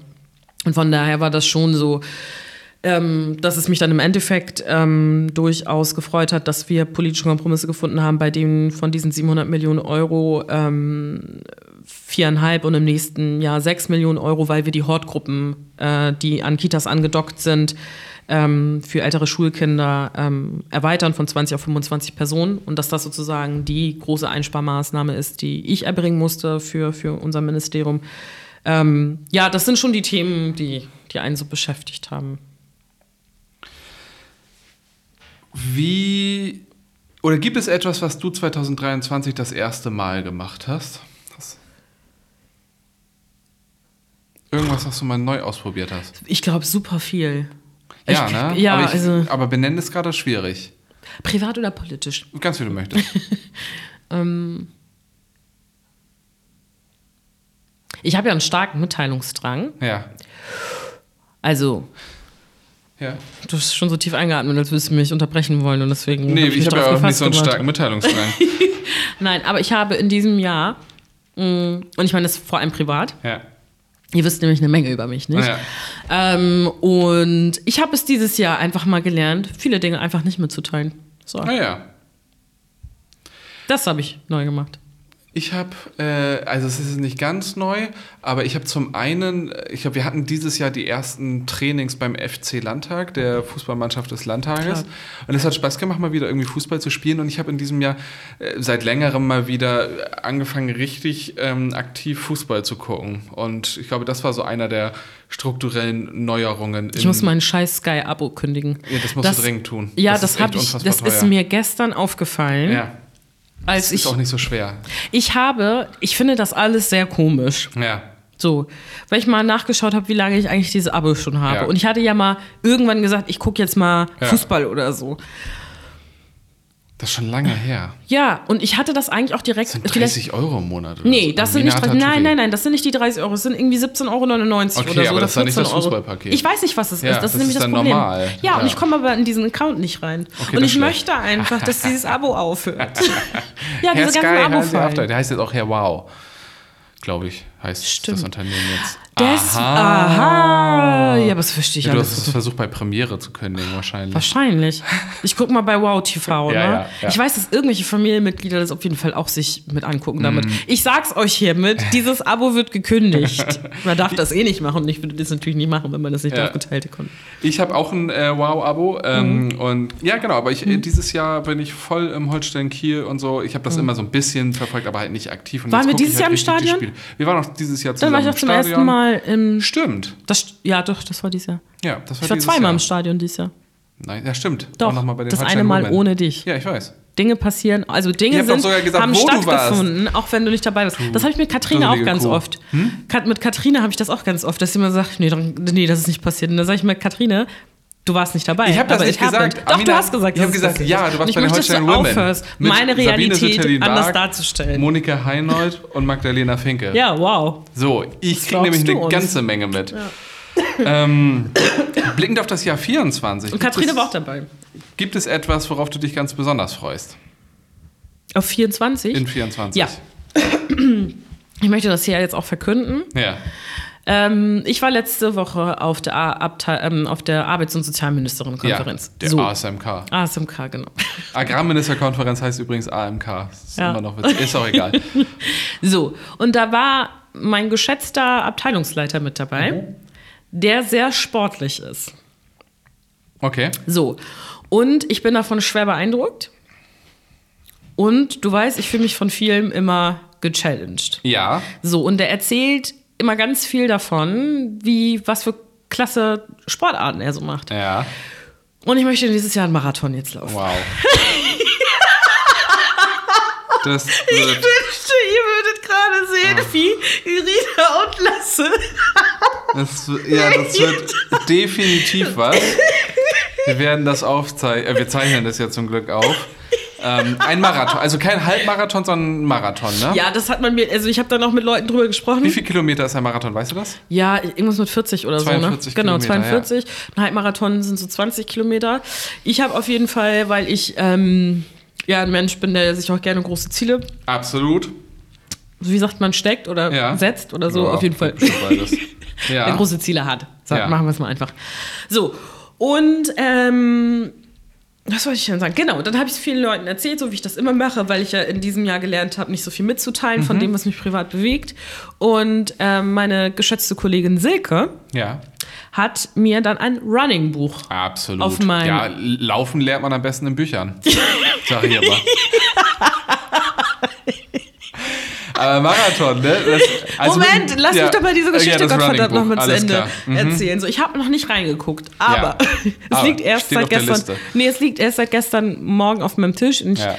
Und von daher war das schon so, ähm, dass es mich dann im Endeffekt ähm, durchaus gefreut hat, dass wir politische Kompromisse gefunden haben, bei denen von diesen 700 Millionen Euro ähm, viereinhalb und im nächsten Jahr sechs Millionen Euro, weil wir die Hortgruppen, äh, die an Kitas angedockt sind, ähm, für ältere Schulkinder ähm, erweitern von 20 auf 25 Personen und dass das sozusagen die große Einsparmaßnahme ist, die ich erbringen musste für, für unser Ministerium. Ähm, ja, das sind schon die Themen, die, die einen so beschäftigt haben. Wie oder gibt es etwas, was du 2023 das erste Mal gemacht hast? Irgendwas, was du mal neu ausprobiert hast? Ich glaube, super viel. Ja, ich, ne? Ja, aber, ich, also aber benennen ist gerade schwierig. privat oder politisch. Ganz wie du möchtest. (laughs) Ich habe ja einen starken Mitteilungsdrang. Ja. Also, ja. du hast schon so tief eingeatmet, als würdest du mich unterbrechen wollen und deswegen. Nee, hab ich mich habe ja auch nicht so einen gefasst starken Mitteilungsdrang. gemacht. (laughs) Nein, aber ich habe in diesem Jahr, mh, und ich meine das vor allem privat, ja. ihr wisst nämlich eine Menge über mich, nicht? Ja. Ähm, und ich habe es dieses Jahr einfach mal gelernt, viele Dinge einfach nicht mitzuteilen. So, Ah ja. das habe ich neu gemacht. Ich habe, äh, also es ist nicht ganz neu, aber ich habe zum einen, ich glaube, wir hatten dieses Jahr die ersten Trainings beim FC Landtag, der Fußballmannschaft des Landtages. Klar. Und es hat Spaß gemacht, mal wieder irgendwie Fußball zu spielen. Und ich habe in diesem Jahr äh, seit längerem mal wieder angefangen, richtig ähm, aktiv Fußball zu gucken. Und ich glaube, das war so einer der strukturellen Neuerungen. Ich muss mein scheiß Sky-Abo kündigen. Ja, das musst du dringend tun. Ja, Das das, ist ich. Das ist mir gestern aufgefallen, Ja, als das ich. ist auch nicht so schwer. Ich habe, ich finde das alles sehr komisch. Ja. So, weil ich mal nachgeschaut habe, wie lange ich eigentlich diese Abo schon habe. Ja. Und ich hatte ja mal irgendwann gesagt, ich gucke jetzt mal Ja. Fußball oder so. Das ist schon lange her. Ja, und ich hatte das eigentlich auch direkt. Das sind vielleicht- 30 Euro im Monat. Oder Nee, so. das sind nicht. Nein, nein, nein, das sind nicht die 30 Euro, das sind irgendwie 17,99 Euro Okay, oder so. aber das ist nicht 14 das Euro. Fußballpaket. Ich weiß nicht, was es Ja, ist. Das, das ist nämlich das Problem. normal. Ja, Ja. und ich komme aber in diesen Account nicht rein. Okay, und ich möchte einfach, dass dieses Abo aufhört. (laughs) ja, Herr diese Sky ganzen auch, Abo-Fallen. der heißt jetzt auch Herr Wow. Glaube ich, heißt Stimmt. das Unternehmen jetzt. Des, aha. Ja, aber das verstehe ich Ja, du hast es versucht bei Premiere zu kündigen wahrscheinlich. Wahrscheinlich. Ich gucke mal bei Wow TV, (laughs) ne? Ja, ja, ja. Ich weiß, dass irgendwelche Familienmitglieder das auf jeden Fall auch sich mit angucken damit. Mhm. Ich sag's euch hiermit, dieses Abo wird gekündigt. (laughs) Man darf das eh nicht machen und ich würde das natürlich nie machen, wenn man das nicht Ja. auf geteilte Konten. Ich habe auch ein äh, Wow-Abo. Ähm, Mhm. Und ja, genau, aber ich, äh, dieses Jahr bin ich voll im Holstein Kiel und so. Ich habe das immer so ein bisschen verfolgt, aber halt nicht aktiv. Und Mhm. Waren wir dieses Jahr im richtig die Stadion? Wir waren auch dieses Jahr Dann zusammen war ich auch zum Stadion. ersten Mal im. Stimmt. Das, ja, doch, das war dieses Jahr. Ja, das war Ich war zweimal Jahr. im Stadion dieses Jahr. Nein, ja, stimmt. Doch, das eine Mal ohne dich. Ja, ich weiß. Dinge passieren, also Dinge sind, sogar gesagt, haben stattgefunden, auch wenn du nicht dabei warst. Das habe ich mit Katrine auch ganz Kuh. oft. Kat, mit Katrine habe ich das auch ganz oft, dass sie immer sagt, nee, dann- nee das ist nicht passiert. Und dann sage ich mir, Katrine, du warst nicht dabei. Ich habe das nicht gesagt. nicht. Doch, Amina, du hast gesagt, Ich habe gesagt, ja, du warst Und ich bei den du Women. aufhörst, Mit meine Realität anders darzustellen. Monika Heinold und Magdalena Finke. Ja, wow. So, ich kriege nämlich eine uns? ganze Menge mit. Ähm, blickend auf das Jahr 24. Und Katrine war auch dabei. Gibt es etwas, worauf du dich ganz besonders freust? Auf 24? In 24? Ja. Ich möchte das hier jetzt auch verkünden. Ja. Ähm, ich war letzte Woche auf der, ähm, auf der Arbeits- und ja Sozialministerinnenkonferenz. der so. ASMK. ASMK, genau. Agrarministerkonferenz heißt übrigens AMK. Ist Ja. immer noch witzig. Ist auch egal. (laughs) So, und da war mein geschätzter Abteilungsleiter mit dabei, Mhm. der sehr sportlich ist. Okay. So, und ich bin davon schwer beeindruckt. Und du weißt, ich fühle mich von vielen immer gechallenged. Ja. So, und der erzählt immer ganz viel davon, wie, was für klasse Sportarten er so macht. Ja. Und ich möchte dieses Jahr einen Marathon jetzt laufen. Wow. (laughs) Das Ich wünschte, ihr würdet gerade sehen, wie Irina und Lasse. das, ja, das wird definitiv was. Wir werden das aufzeichnen. Äh, wir zeichnen das ja zum Glück auf. Ähm, ein Marathon. Also kein Halbmarathon, sondern ein Marathon, ne? Ja, das hat man mir, also ich habe da noch mit Leuten drüber gesprochen. Wie viel Kilometer ist ein Marathon, weißt du das? Ja, irgendwas mit 40 oder 42 so, ne? Genau, Kilometer, 42. Ein Halbmarathon sind so 20 Kilometer. Ich habe auf jeden Fall, weil ich ähm, ja ein Mensch bin, der sich auch gerne große Ziele, Absolut. wie sagt man, steckt oder Ja. setzt oder so, Ja, auf jeden Fall. (laughs) Ja. Der große Ziele hat. Ja. Machen wir es mal einfach. So, und ähm, was wollte ich denn sagen? Genau, dann habe ich es vielen Leuten erzählt, so wie ich das immer mache, weil ich ja in diesem Jahr gelernt habe, nicht so viel mitzuteilen Mhm. von dem, was mich privat bewegt. Und ähm, meine geschätzte Kollegin Silke Ja. hat mir dann ein Running-Buch. Absolut. Auf mein- ja, laufen lernt man am besten in Büchern. (laughs) Sag ich aber. (laughs) Aber Marathon, ne? Das, also Moment, mit- lass ja. mich doch mal diese Ja, Geschichte das Gottverdammt noch mal zu Ende. Mhm. erzählen. So, ich habe noch nicht reingeguckt, aber (laughs) es Aber liegt erst seit gestern. Nee, es liegt erst seit gestern Morgen auf meinem Tisch und ich, Ja.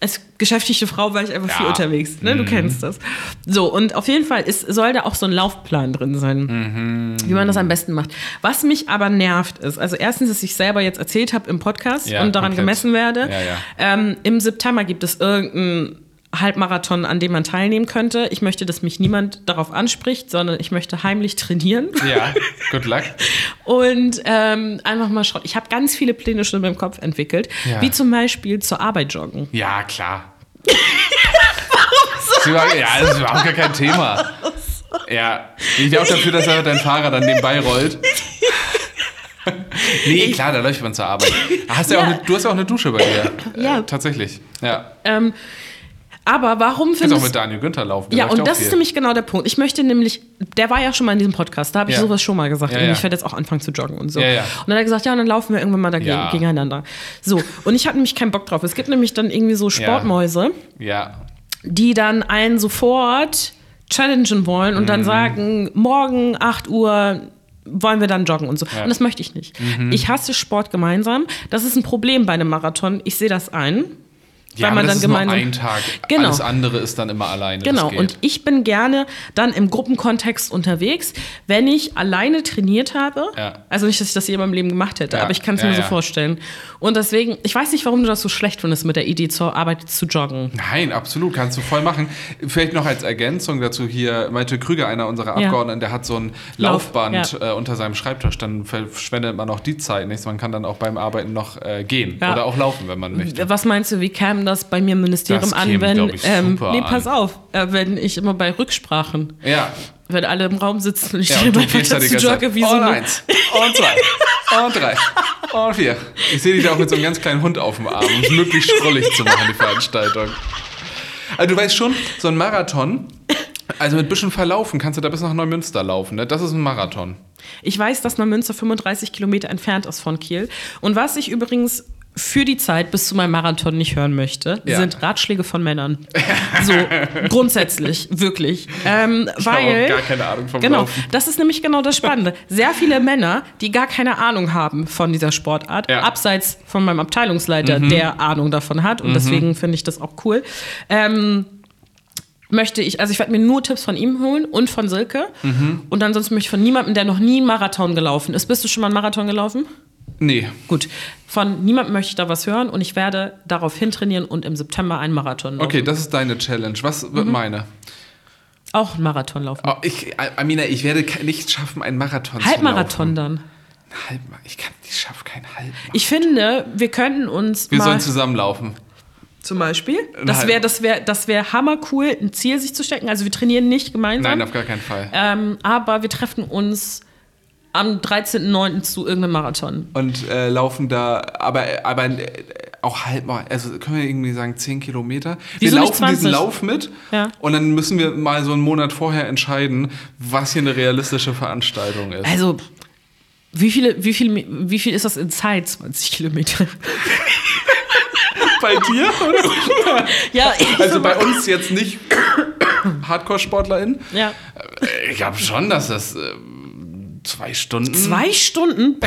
als beschäftigte Frau war ich einfach viel Ja. Mhm. unterwegs. Ne? Du kennst das. So, und auf jeden Fall ist, soll da auch so ein Laufplan drin sein, Mhm. wie man das am besten macht. Was mich aber nervt ist, also erstens, dass ich selber jetzt erzählt habe im Podcast Ja, und daran komplett. gemessen werde. Ja, ja. Ähm, Im September gibt es irgendeinen Halbmarathon, an dem man teilnehmen könnte. Ich möchte, dass mich niemand darauf anspricht, sondern ich möchte heimlich trainieren Ja, good luck. (laughs) und ähm, einfach mal schauen. Ich habe ganz viele Pläne schon in meinem Kopf entwickelt, Ja. wie zum Beispiel zur Arbeit joggen. Ja, klar. (laughs) Sie war, ja, das ist überhaupt gar kein Thema. (laughs) Ja, ich wäre auch dafür, dass er dein Fahrer dann nebenbei rollt. Nee, klar, da läuft man zur Arbeit. Hast ja. Auch Ja. eine, du hast ja auch eine Dusche bei dir. Ja. Äh, tatsächlich. Ja. Ähm, aber warum Du kannst auch mit Daniel Günther laufen. der Ja, und das viel. ist nämlich genau der Punkt. Ich möchte nämlich, der war ja schon mal in diesem Podcast, da habe ich Ja. sowas schon mal gesagt. Ja, ja. ich werde jetzt auch anfangen zu joggen und so. Und dann hat er gesagt, ja, und dann laufen wir irgendwann mal dagegen, gegeneinander. So, und ich hatte nämlich keinen Bock drauf. Es gibt nämlich dann irgendwie so Sportmäuse, die dann einen sofort challengen wollen und dann Mhm. sagen, morgen 8 Uhr wollen wir dann joggen und so. Und das möchte ich nicht. Mhm. Ich hasse Sport gemeinsam. Das ist ein Problem bei einem Marathon. Ich sehe das ein. Ja, weil man das dann ist gemeinsam. nur ein Tag. Genau. Alles andere ist dann immer alleine. Genau, und ich bin gerne dann im Gruppenkontext unterwegs, wenn ich alleine trainiert habe. Ja. Also nicht, dass ich das je in meinem Leben gemacht hätte, Ja, aber ich kann es ja, mir so vorstellen. Und deswegen, ich weiß nicht, warum du das so schlecht findest, mit der Idee zur Arbeit zu joggen. Nein, absolut, kannst du voll machen. Vielleicht noch als Ergänzung dazu hier, Malte Krüger, einer unserer. Abgeordneten, der hat so ein Lauf, Laufband ja. äh, unter seinem Schreibtisch, dann verschwendet man auch die Zeit nicht. Man kann dann auch beim Arbeiten noch äh, gehen oder auch laufen, wenn man möchte. Was meinst du, wie das bei mir im Ministerium Das an, käme, ich, ähm, nee, an. pass auf, äh, wenn ich immer bei Rücksprachen, Ja, wenn alle im Raum sitzen und ich ja stehe und einfach dazu jogge wie so und eins, und zwei, und drei, und vier. Ich sehe dich da auch mit so einem ganz kleinen Hund auf dem Arm, um es möglichst schrullig zu machen, die Veranstaltung. Also du weißt schon, so ein Marathon, also mit bisschen Verlaufen kannst du da bis nach Neumünster laufen. Ne? Das ist ein Marathon. Ich weiß, dass Neumünster 35 Kilometer entfernt ist von Kiel. Und was ich übrigens für die Zeit bis zu meinem Marathon nicht hören möchte, Ja. sind Ratschläge von Männern. (laughs) So, grundsätzlich, wirklich. Ähm, Ich habe weil, gar keine Ahnung vom genau, Laufen. das ist nämlich genau das Spannende. Sehr viele Männer, die gar keine Ahnung haben von dieser Sportart, Ja. Mhm. abseits von meinem Abteilungsleiter, der Ahnung davon hat. Und deswegen finde ich das auch cool. Ähm, möchte ich, also ich werde mir nur Tipps von ihm holen und von Silke. Mhm. Und ansonsten möchte ich von niemandem, der noch nie einen Marathon gelaufen ist. Bist du schon mal einen Marathon gelaufen? Nee. Gut. Von niemandem möchte ich da was hören und ich werde darauf hintrainieren und im September einen Marathon laufen. Okay, das ist deine Challenge. Was Mhm. wird meine? Auch einen Marathon laufen. Oh, ich, Amina, ich werde nicht schaffen, einen Marathon Halbmarathon zu laufen. dann. Ein Halbmarathon. Ich kann, ich schaffe keinen Halbmarathon. Ich finde, wir könnten uns Wir mal sollen zusammenlaufen. zum Beispiel, das wäre das wär, das wär hammercool, ein Ziel sich zu stecken. Also wir trainieren nicht gemeinsam. Nein, auf gar keinen Fall. Ähm, aber wir treffen uns am 13.09. zu irgendeinem Marathon. Und äh, laufen da, aber, aber äh, auch halb mal, also können wir irgendwie sagen 10 Kilometer? Wieso wir laufen diesen 20? Lauf mit Ja. und dann müssen wir mal so einen Monat vorher entscheiden, was hier eine realistische Veranstaltung ist. Also, wie, viele, wie, viel, wie viel ist das in Zeit? 20 Kilometer. bei dir? Oder? (laughs) Ja, Also bei uns jetzt nicht (coughs) Hardcore-SportlerInnen. Ja. Äh, Ich glaube schon, dass das äh, zwei Stunden. Zwei Stunden? (laughs)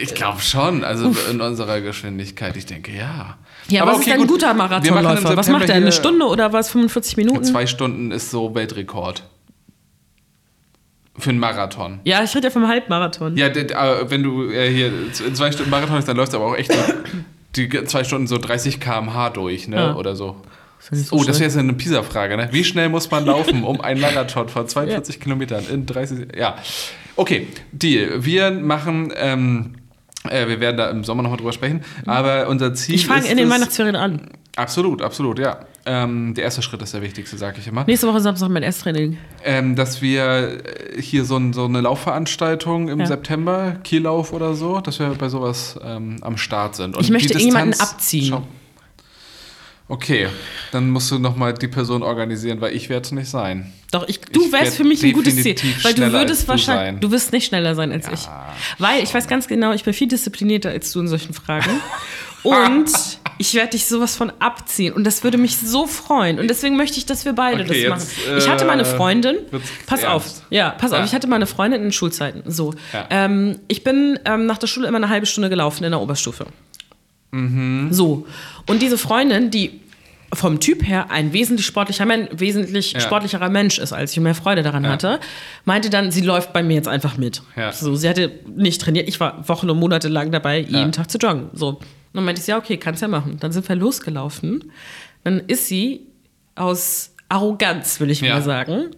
Ich glaube schon. Also in unserer Geschwindigkeit. Ich denke, ja. Ja, aber was ist denn ein gut. guter Marathonläufer? Was macht er? Eine Stunde oder was? 45 Minuten? Zwei Stunden ist so Weltrekord. Für einen Marathon. Ja, ich rede ja vom Halbmarathon. Ja, aber wenn du äh, hier in zwei Stunden Marathon ist, dann läufst du aber auch echt so die zwei Stunden so 30 km/h durch, ne? Ja. Oder so. Ja nicht so oh, das wäre jetzt eine Pisa-Frage, ne? Wie schnell muss man laufen, um einen Marathon von 42 Kilometern in 30... Ja. Okay, Deal. Wir machen... Ähm, äh, wir werden da im Sommer nochmal drüber sprechen. Aber unser Ziel Ich fange ist in den Weihnachtsferien an. Absolut, absolut, ja. Ähm, der erste Schritt ist der wichtigste, sage ich immer. Nächste Woche Samstag mein Ersttraining. Ähm, dass wir äh, hier so, ein, so eine Laufveranstaltung im Ja. September, Kiellauf oder so, dass wir bei sowas ähm, am Start sind. Und Ich möchte irgendjemanden abziehen. Schau. Okay, dann musst du nochmal die Person organisieren, weil ich werde es nicht sein. Doch, ich, du Ich wärst für mich ein gutes Ziel. Weil du würdest du wahrscheinlich. sein. Du wirst nicht schneller sein als ich. Weil ich weiß ganz genau, ich bin viel disziplinierter als du in solchen Fragen. (laughs) Und ich werde dich sowas von abziehen. Und das würde mich so freuen. Und deswegen möchte ich, dass wir beide Okay, das jetzt, machen. Ich hatte mal eine äh, Freundin. Pass auf. ernst. Ja, pass auf. Ja. Ich hatte mal eine Freundin in Schulzeiten. So. Ja. Ähm, ich bin ähm, nach der Schule immer eine halbe Stunde gelaufen in der Oberstufe. Mhm. So. Und diese Freundin, die vom Typ her ein wesentlich sportlicher Men wesentlich Ja. sportlicherer Mensch ist, als ich mehr Freude daran Ja. hatte, meinte dann, sie läuft bei mir jetzt einfach mit. Ja. So, sie hatte nicht trainiert. Ich war Wochen und Monate lang dabei, jeden. Tag zu joggen. So. Und dann meinte ich, ja, okay, kannst ja machen. Dann sind wir losgelaufen. Dann ist sie aus Arroganz, will ich mal sagen,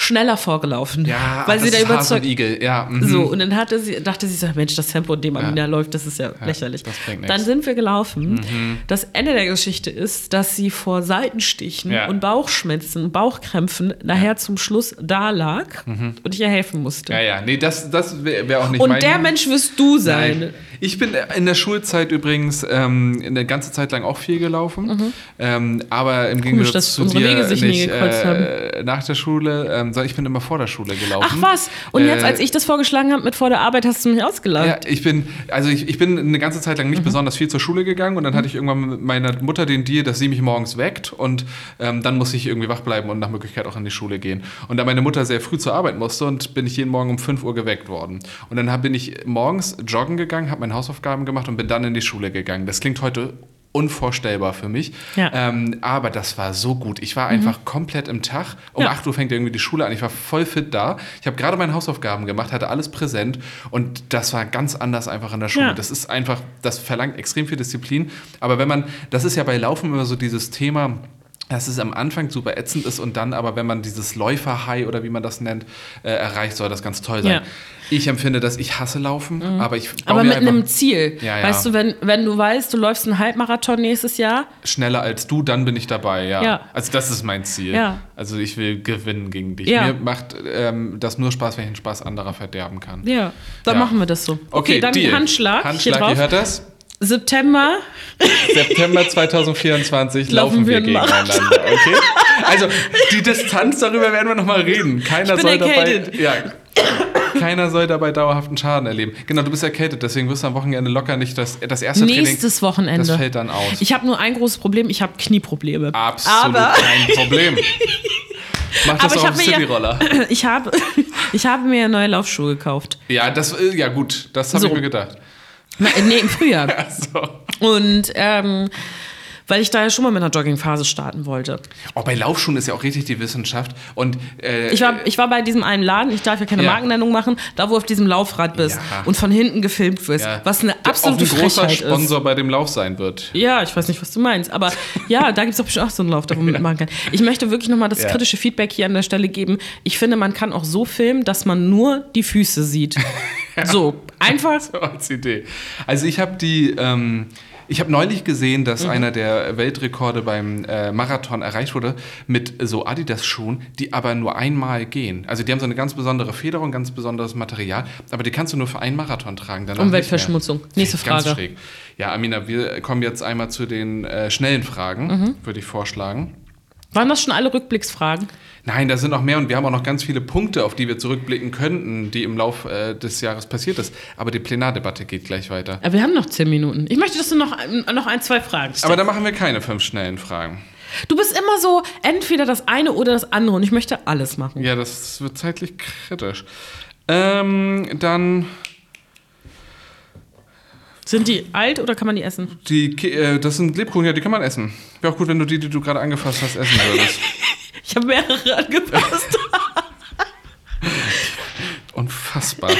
schneller vorgelaufen. Ja, weil sie da überzeugt. Igel. Ja, mhm. So, und dann hatte sie, dachte sie so, Mensch, das Tempo, in dem Amina läuft, das ist ja, lächerlich. das bringt nix. Dann sind wir gelaufen. Das Ende der Geschichte ist, dass sie vor Seitenstichen Ja. und Bauchschmerzen und Bauchkrämpfen nachher zum Schluss da lag und ich ihr helfen musste. ja, ja. Nee, das, das wäre wär auch nicht und mein der Mensch wirst du sein. Nein. Ich bin in der Schulzeit übrigens ähm, eine ganze Zeit lang auch viel gelaufen. Ähm, aber im Gegensatz Mhm. zu dir Wege sich nie nicht gekreuzt äh, nach der Schule, ähm, sondern ich bin immer vor der Schule gelaufen. Ach was? Und jetzt, Äh, als ich das vorgeschlagen habe mit vor der Arbeit, hast du mich ausgelacht. Ja, ich bin, also ich, ich bin eine ganze Zeit Mhm. lang nicht besonders viel zur Schule gegangen und dann hatte ich irgendwann mit meiner Mutter den Deal, dass sie mich morgens weckt und ähm, dann muss ich irgendwie wach bleiben und nach Möglichkeit auch in die Schule gehen. Und da meine Mutter sehr früh zur Arbeit musste und bin ich jeden Morgen um 5 Uhr geweckt worden. Und dann hab, bin ich morgens joggen gegangen, habe meine Hausaufgaben gemacht und bin dann in die Schule gegangen. Das klingt heute unvorstellbar für mich. Ja. Ähm, aber das war so gut. Ich war einfach komplett im Tag. Um Ja. 8 Uhr fängt irgendwie die Schule an. Ich war voll fit da. Ich habe gerade meine Hausaufgaben gemacht, hatte alles präsent und das war ganz anders einfach in der Schule. Ja. Das ist einfach, das verlangt extrem viel Disziplin. Aber wenn man, das ist ja bei Laufen immer so dieses Thema, dass es am Anfang super ätzend ist und dann aber, wenn man dieses Läufer-High oder wie man das nennt, äh, erreicht, soll das ganz toll sein. Ja. Ich empfinde das, ich hasse Laufen, aber ich Aber mit einem Ziel. Ja, ja. Weißt du, wenn, wenn du weißt, du läufst einen Halbmarathon nächstes Jahr, schneller als du, dann bin ich dabei, ja. Also das ist mein Ziel. Ja. Also ich will gewinnen gegen dich. Mir macht ähm, das nur Spaß, wenn ich den Spaß anderer verderben kann. ja, dann machen wir das so. Okay, dann Deal. Handschlag. Handschlag, ihr hört das? September. September 2024 laufen, Laufen wir wir gegeneinander, okay? Also die (laughs) Distanz, darüber werden wir nochmal reden. Keiner Ich soll dabei, erkältet. ja, keiner soll dabei dauerhaften Schaden erleben. Genau, du bist erkältet, deswegen wirst du am Wochenende locker nicht das, das erste Nächstes Training. Wochenende. Das fällt dann aus. Ich habe nur ein großes Problem, ich habe Knieprobleme. Absolut Aber kein Problem. (laughs) Mach das Aber ich auch hab auf ja- Cityroller. (laughs) ich habe, ich habe mir neue Laufschuhe gekauft. Ja, das, äh, ja gut, das habe So. ich mir gedacht. Na, Nee, im Frühjahr. (laughs) Also. Und ähm, weil ich da ja schon mal mit einer Joggingphase starten wollte. Oh, bei Laufschuhen ist ja auch richtig die Wissenschaft. Und äh, Ich war, ich war bei diesem einen Laden, ich darf ja keine Ja. Markennennung machen, da wo du auf diesem Laufrad bist Ja. und von hinten gefilmt wirst, ja, was eine absolute auch ein großer Frechheit Sponsor bei dem Lauf sein wird. ist. Ja, ich weiß nicht, was du meinst, aber (laughs) ja, da gibt es doch bestimmt auch so einen Lauf, da wo man mitmachen kann. Ich möchte wirklich nochmal das kritische Feedback hier an der Stelle geben. Ich finde, man kann auch so filmen, dass man nur die Füße sieht. (laughs) So, einfach. (laughs) So als Idee. Also ich habe die, ähm, ich habe neulich gesehen, dass Mhm. einer der Weltrekorde beim äh, Marathon erreicht wurde mit so Adidas-Schuhen, die aber nur einmal gehen. Also die haben so eine ganz besondere Federung, ganz besonderes Material, aber die kannst du nur für einen Marathon tragen. danach. Umweltverschmutzung. Nächste Ganz Frage. schräg. Ja, Amina, wir kommen jetzt einmal zu den äh, schnellen Fragen, Mhm. würde ich vorschlagen. Waren das schon alle Rückblicksfragen? Nein, da sind noch mehr und wir haben auch noch ganz viele Punkte, auf die wir zurückblicken könnten, die im Lauf äh, des Jahres passiert ist. Aber die Plenardebatte geht gleich weiter. Ja, wir haben noch zehn Minuten. Ich möchte, dass du noch, noch ein, zwei Fragen stellst. Aber da machen wir keine fünf schnellen Fragen. Du bist immer so entweder das eine oder das andere und ich möchte alles machen. Ja, das wird zeitlich kritisch. Ähm, dann Sind die alt oder kann man die essen? die, äh, das sind Lebkuchen, ja, die kann man essen. Wäre auch gut, wenn du die, die du gerade angefasst hast, essen würdest. (laughs) Ich habe mehrere angepasst. (laughs) Unfassbar.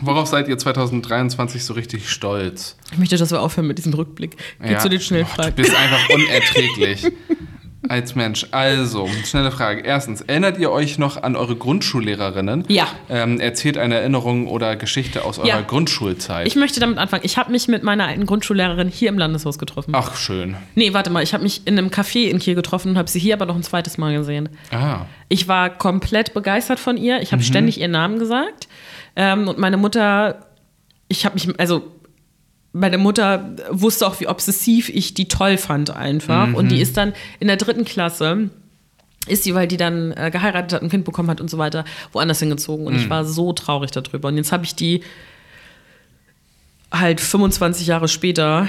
Worauf seid ihr 2023 so richtig stolz? Ich möchte, dass wir aufhören mit diesem Rückblick. Geh zu den Och, Schnellfragen. Du bist einfach unerträglich (laughs) als Mensch. Also, schnelle Frage. Erstens, erinnert ihr euch noch an eure Grundschullehrerinnen? Ja. Ähm, erzählt eine Erinnerung oder Geschichte aus eurer Ja. Grundschulzeit. Ich möchte damit anfangen. Ich habe mich mit meiner alten Grundschullehrerin hier im Landeshaus getroffen. Ach, schön. Nee, warte mal, ich habe mich in einem Café in Kiel getroffen und habe sie hier aber noch ein zweites Mal gesehen. Ah. Ich war komplett begeistert von ihr. Ich habe ständig ihren Namen gesagt. Ähm, und meine Mutter, ich habe mich, also meine Mutter wusste auch, wie obsessiv ich die toll fand einfach. Und die ist dann in der dritten Klasse, ist sie, weil die dann äh, geheiratet hat, ein Kind bekommen hat und so weiter, woanders hingezogen. Und ich war so traurig darüber. Und jetzt habe ich die halt 25 Jahre später,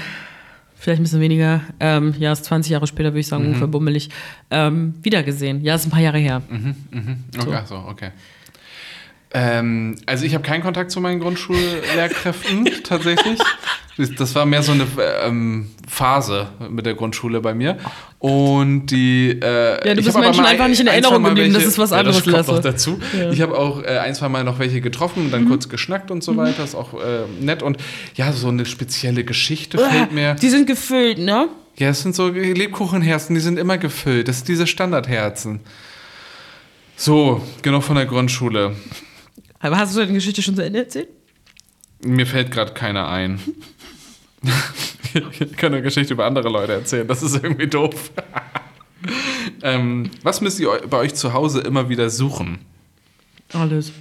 vielleicht ein bisschen weniger, ähm, ja, ist 20 Jahre später, würde ich sagen, ungefähr bummelig, ähm, wiedergesehen. Ja, ist ein paar Jahre her. Okay, ach so, okay. Ähm, also ich habe keinen Kontakt zu meinen Grundschullehrkräften (laughs) tatsächlich. Das, das war mehr so eine ähm, Phase mit der Grundschule bei mir. Und die. Äh, Ja, du bist Menschen einfach nicht in Erinnerung geblieben, das welche- ist was ja, anderes, das kommt noch dazu. Ja. Mhm. Ich habe auch äh, ein, zwei Mal noch welche getroffen und dann kurz geschnackt und so weiter. Ist auch äh, nett. Und ja, so eine spezielle Geschichte fällt mir. Die sind gefüllt, ne? Ja, es sind so Lebkuchenherzen, die sind immer gefüllt. Das sind diese Standardherzen. So, genug von der Grundschule. Aber hast du deine Geschichte schon zu Ende erzählt? Mir fällt gerade keiner ein. (laughs) ich kann eine Geschichte über andere Leute erzählen, das ist irgendwie doof. ähm, was müsst ihr bei euch zu Hause immer wieder suchen? Alles.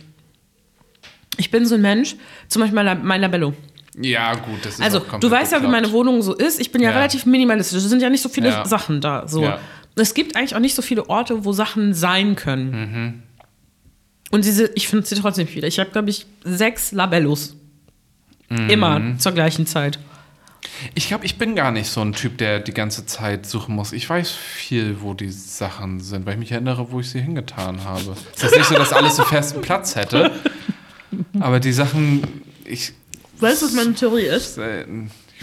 Ich bin so ein Mensch, zum Beispiel mein, Lab- mein Labello. Ja, gut, das ist Also, du weißt ja, wie meine Wohnung so ist. Ich bin ja, Ja. relativ minimalistisch. Es sind ja nicht so viele Ja. Sachen da. So. Ja. Es gibt eigentlich auch nicht so viele Orte, wo Sachen sein können. Mhm. Und diese, ich finde sie trotzdem viele. Ich habe, glaube ich, sechs Labellos. Mhm. Immer zur gleichen Zeit. Ich glaube, ich bin gar nicht so ein Typ, der die ganze Zeit suchen muss. Ich weiß viel, wo die Sachen sind, weil ich mich erinnere, wo ich sie hingetan habe. Es ist nicht so, dass alles so festen Platz hätte. Aber die Sachen, ich, Weißt du, was meine Theorie ist?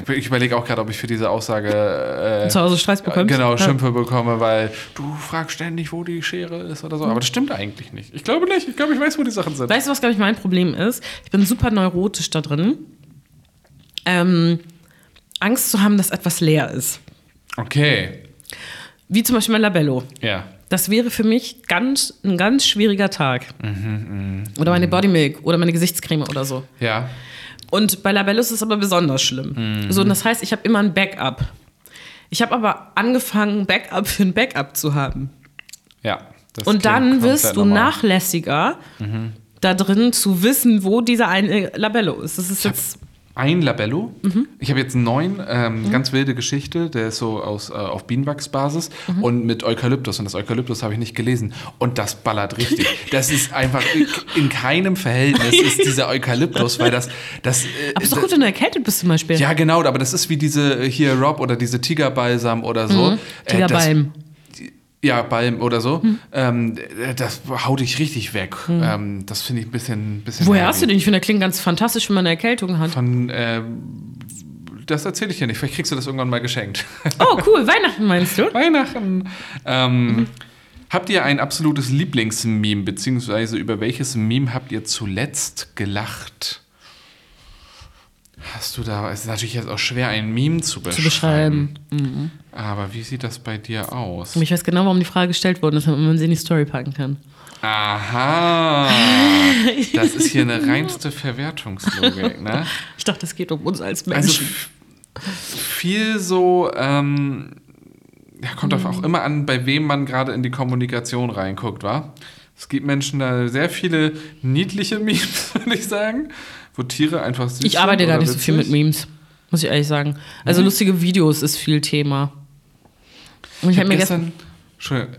ich, überlege auch gerade, ob ich für diese Aussage äh, Zu Hause Stress bekommst? genau Ja. Schimpfe bekomme, weil du fragst ständig, wo die Schere ist oder so. Aber das stimmt eigentlich nicht. Ich glaube nicht. Ich glaube, ich weiß, wo die Sachen sind. Weißt du, was, glaube ich, mein Problem ist? Ich bin super neurotisch da drin. Ähm, Angst zu haben, dass etwas leer ist. Okay. Wie zum Beispiel mein Labello. Ja. Das wäre für mich ganz, ein ganz schwieriger Tag. oder meine Bodymilk oder meine Gesichtscreme oder so. Ja. Und bei Labellos ist es aber besonders schlimm. So, und das heißt, ich habe immer ein Backup. Ich habe aber angefangen, Backup für ein Backup zu haben. Ja. Und dann wirst du normal. nachlässiger, da drin zu wissen, wo dieser eine Labello ist. Das ist jetzt. Ein Labello. Mhm. Ich habe jetzt neuen, ähm, ganz wilde Geschichte. Der ist so aus, äh, auf Bienenwachsbasis Mhm. und mit Eukalyptus. Und das Eukalyptus habe ich nicht gelesen. Und das ballert richtig. Das ist einfach in- in keinem Verhältnis ist dieser Eukalyptus, weil das. das äh, Aber ist doch gut, wenn du erkältet bist zum Beispiel. ja, genau, aber das ist wie diese hier Rob oder diese Tigerbalsam oder so. Äh, das- Tigerbalm. Ja, Balm oder so. Ähm, das haut dich richtig weg. Ähm, das finde ich ein bisschen. bisschen Woher heavy. hast du den? Ich finde, der klingt ganz fantastisch, wenn man eine Erkältung hat. Von, ähm, das erzähle ich dir nicht. Vielleicht kriegst du das irgendwann mal geschenkt. Oh, cool. Weihnachten meinst du? (laughs) Weihnachten. Ähm, Habt ihr ein absolutes Lieblingsmeme, beziehungsweise über welches Meme habt ihr zuletzt gelacht? Hast du da, es ist natürlich jetzt auch schwer, ein Meme zu beschreiben. Zu beschreiben. Aber wie sieht das bei dir aus? Ich weiß genau, warum die Frage gestellt worden ist, damit man sie in die Story packen kann. Aha, (laughs) das ist hier eine reinste Verwertungslogik, ne? Ich dachte, es geht um uns als Also Menschen. f- viel so, ähm, ja, kommt Mhm. auch immer an, bei wem man gerade in die Kommunikation reinguckt, wa? Es gibt Menschen da sehr viele niedliche Memes, (laughs) würde ich sagen, wo Tiere einfach süß ich arbeite gar nicht so viel mit. Memes, muss ich ehrlich sagen. Also lustige Videos ist viel Thema. Und ich, Ich habe hab mir gestern.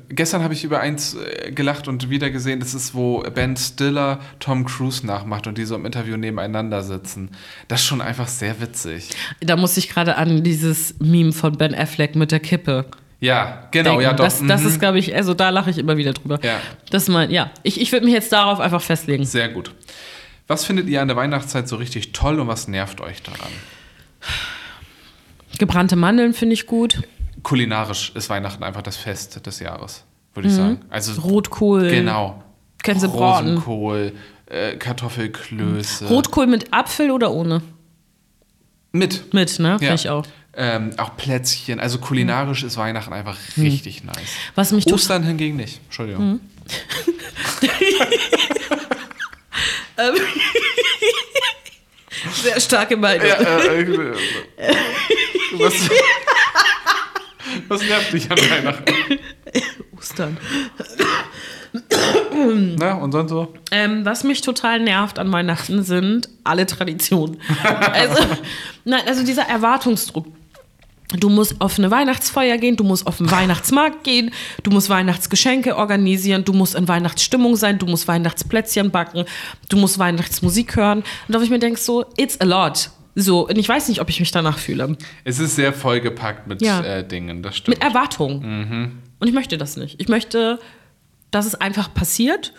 gestern, habe ich über eins äh, gelacht und wieder gesehen, das ist, wo Ben Stiller Tom Cruise nachmacht und die so im Interview nebeneinander sitzen. Das ist schon einfach sehr witzig. Da musste ich gerade an dieses Meme von Ben Affleck mit der Kippe. Ja, genau, denken. ja, doch. Das, das mhm. ist, glaube ich, also da lache ich immer wieder drüber. Ja. Das mal, ja. Ich, ich würde mich jetzt darauf einfach festlegen. Sehr gut. Was findet ihr an der Weihnachtszeit so richtig toll und was nervt euch daran? Gebrannte Mandeln finde ich gut. Kulinarisch ist Weihnachten einfach das Fest des Jahres, würde Mhm. ich sagen. Also Rotkohl. genau. Gänsebraten. Rosenkohl, äh, Kartoffelklöße. Rotkohl mit Apfel oder ohne? Mit. Mit, ne? Finde Ja. ich auch. Ähm, auch Plätzchen. Also kulinarisch ist Weihnachten einfach Mhm. richtig nice. Was mich Ostern hingegen nicht. Entschuldigung. (laughs) (laughs) (laughs) sehr starke Meinung. Ja, äh, äh, was, was nervt dich an Weihnachten? Ostern. Na, und sonst so? Ähm, was mich total nervt an Weihnachten sind alle Traditionen. (laughs) also, nein, also dieser Erwartungsdruck. Du musst auf eine Weihnachtsfeier gehen, du musst auf den Weihnachtsmarkt gehen, du musst Weihnachtsgeschenke organisieren, du musst in Weihnachtsstimmung sein, du musst Weihnachtsplätzchen backen, du musst Weihnachtsmusik hören. Und da ich mir denke, so, it's a lot. So, und ich weiß nicht, ob ich mich danach fühle. Es ist sehr vollgepackt mit Ja. äh, Dingen, das stimmt. Mit Erwartungen. Und ich möchte das nicht. Ich möchte, dass es einfach passiert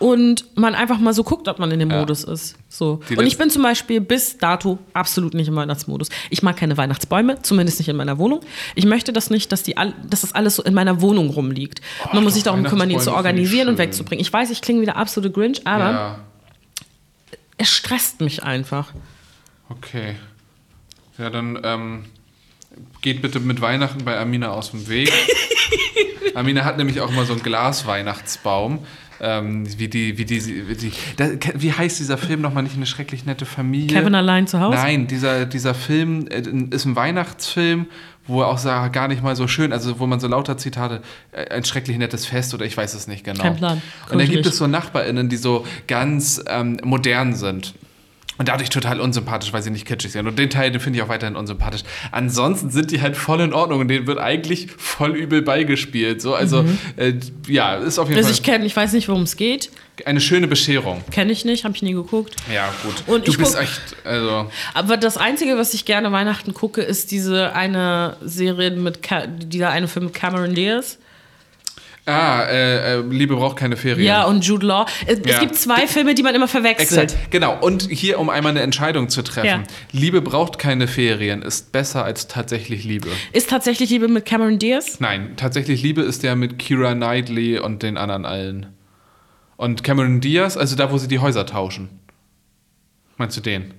und man einfach mal so guckt, ob man in dem Ja. Modus ist. So. Die Und ich bin zum Beispiel bis dato absolut nicht im Weihnachtsmodus. Ich mag keine Weihnachtsbäume, zumindest nicht in meiner Wohnung. Ich möchte das nicht, dass, die all, dass das alles so in meiner Wohnung rumliegt. man muss sich darum kümmern, ihn zu organisieren und wegzubringen. Ich weiß, ich klinge wieder absolute Grinch, aber ja, es stresst mich einfach. okay. Ja, dann ähm, geht bitte mit Weihnachten bei Amina aus dem Weg. (laughs) Amina hat nämlich auch immer so einen Glas-Weihnachtsbaum. Ähm, wie die, wie die, wie die da, wie heißt dieser Film nochmal nicht eine schrecklich nette Familie? Kevin allein zu Hause? Nein, dieser, dieser Film äh, ist ein Weihnachtsfilm, wo er auch sagt, gar nicht mal so schön, also wo man so lauter Zitate, äh, ein schrecklich nettes Fest oder ich weiß es nicht genau. Kein Plan. Und da gibt es so NachbarInnen, die so ganz ähm, modern sind. Und dadurch total unsympathisch, weil sie nicht kitschig sind. Und den Teil, den finde ich auch weiterhin unsympathisch. Ansonsten sind die halt voll in Ordnung und denen wird eigentlich voll übel beigespielt. So, also, äh, ja, ist auf jeden Das Fall Mhm. ich kenne, ich weiß nicht, worum es geht. eine schöne Bescherung. Kenne ich nicht, habe ich nie geguckt. Ja, gut. Und du bist echt, also. Aber das Einzige, was ich gerne Weihnachten gucke, ist diese eine Serie mit, dieser eine Film mit Cameron Diaz. Ah, äh, äh, Liebe braucht keine Ferien. Ja, und Jude Law. Es, es Ja. gibt zwei Filme, die man immer verwechselt. Exakt, genau. Und hier, um einmal eine Entscheidung zu treffen. Ja. Liebe braucht keine Ferien, ist besser als tatsächlich Liebe. Ist tatsächlich Liebe mit Cameron Diaz? Nein, tatsächlich Liebe ist der mit Kira Knightley und den anderen allen. Und Cameron Diaz, also da, wo sie die Häuser tauschen. Meinst du den?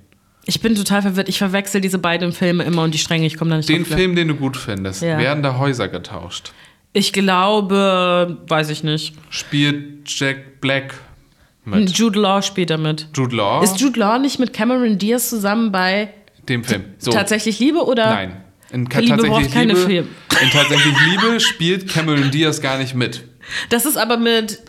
Ich bin total verwirrt. Ich verwechsel diese beiden Filme immer und die Stränge, ich komme da nicht Den. Film, den du gut findest. Ja. Werden da Häuser getauscht? Ich glaube, weiß ich nicht. Spielt Jack Black mit? Jude Law spielt damit. Jude Law? Ist Jude Law nicht mit Cameron Diaz zusammen bei dem Film. So. Tatsächlich Liebe oder? Nein. In Ka- Liebe tatsächlich braucht keine Liebe, Film. In tatsächlich Liebe spielt Cameron Diaz gar nicht mit. Das ist aber mit.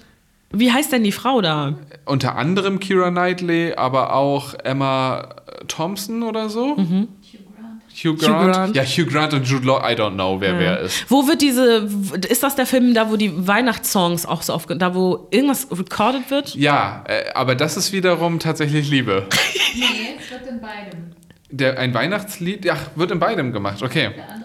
Wie heißt denn die Frau da? Unter anderem Kira Knightley, aber auch Emma Thompson oder so. Hugh Grant. Mhm. Grant. Ja, Hugh Grant und Jude Law. I don't know, wer wer ist. Wo wird diese. Ist das der Film da, wo die Weihnachtssongs auch so aufge. da, wo irgendwas recorded wird? Ja, äh, aber das ist wiederum tatsächlich Liebe. Nee, es wird in beidem. Der, ein Weihnachtslied, ja, wird in beidem gemacht. Okay. Der.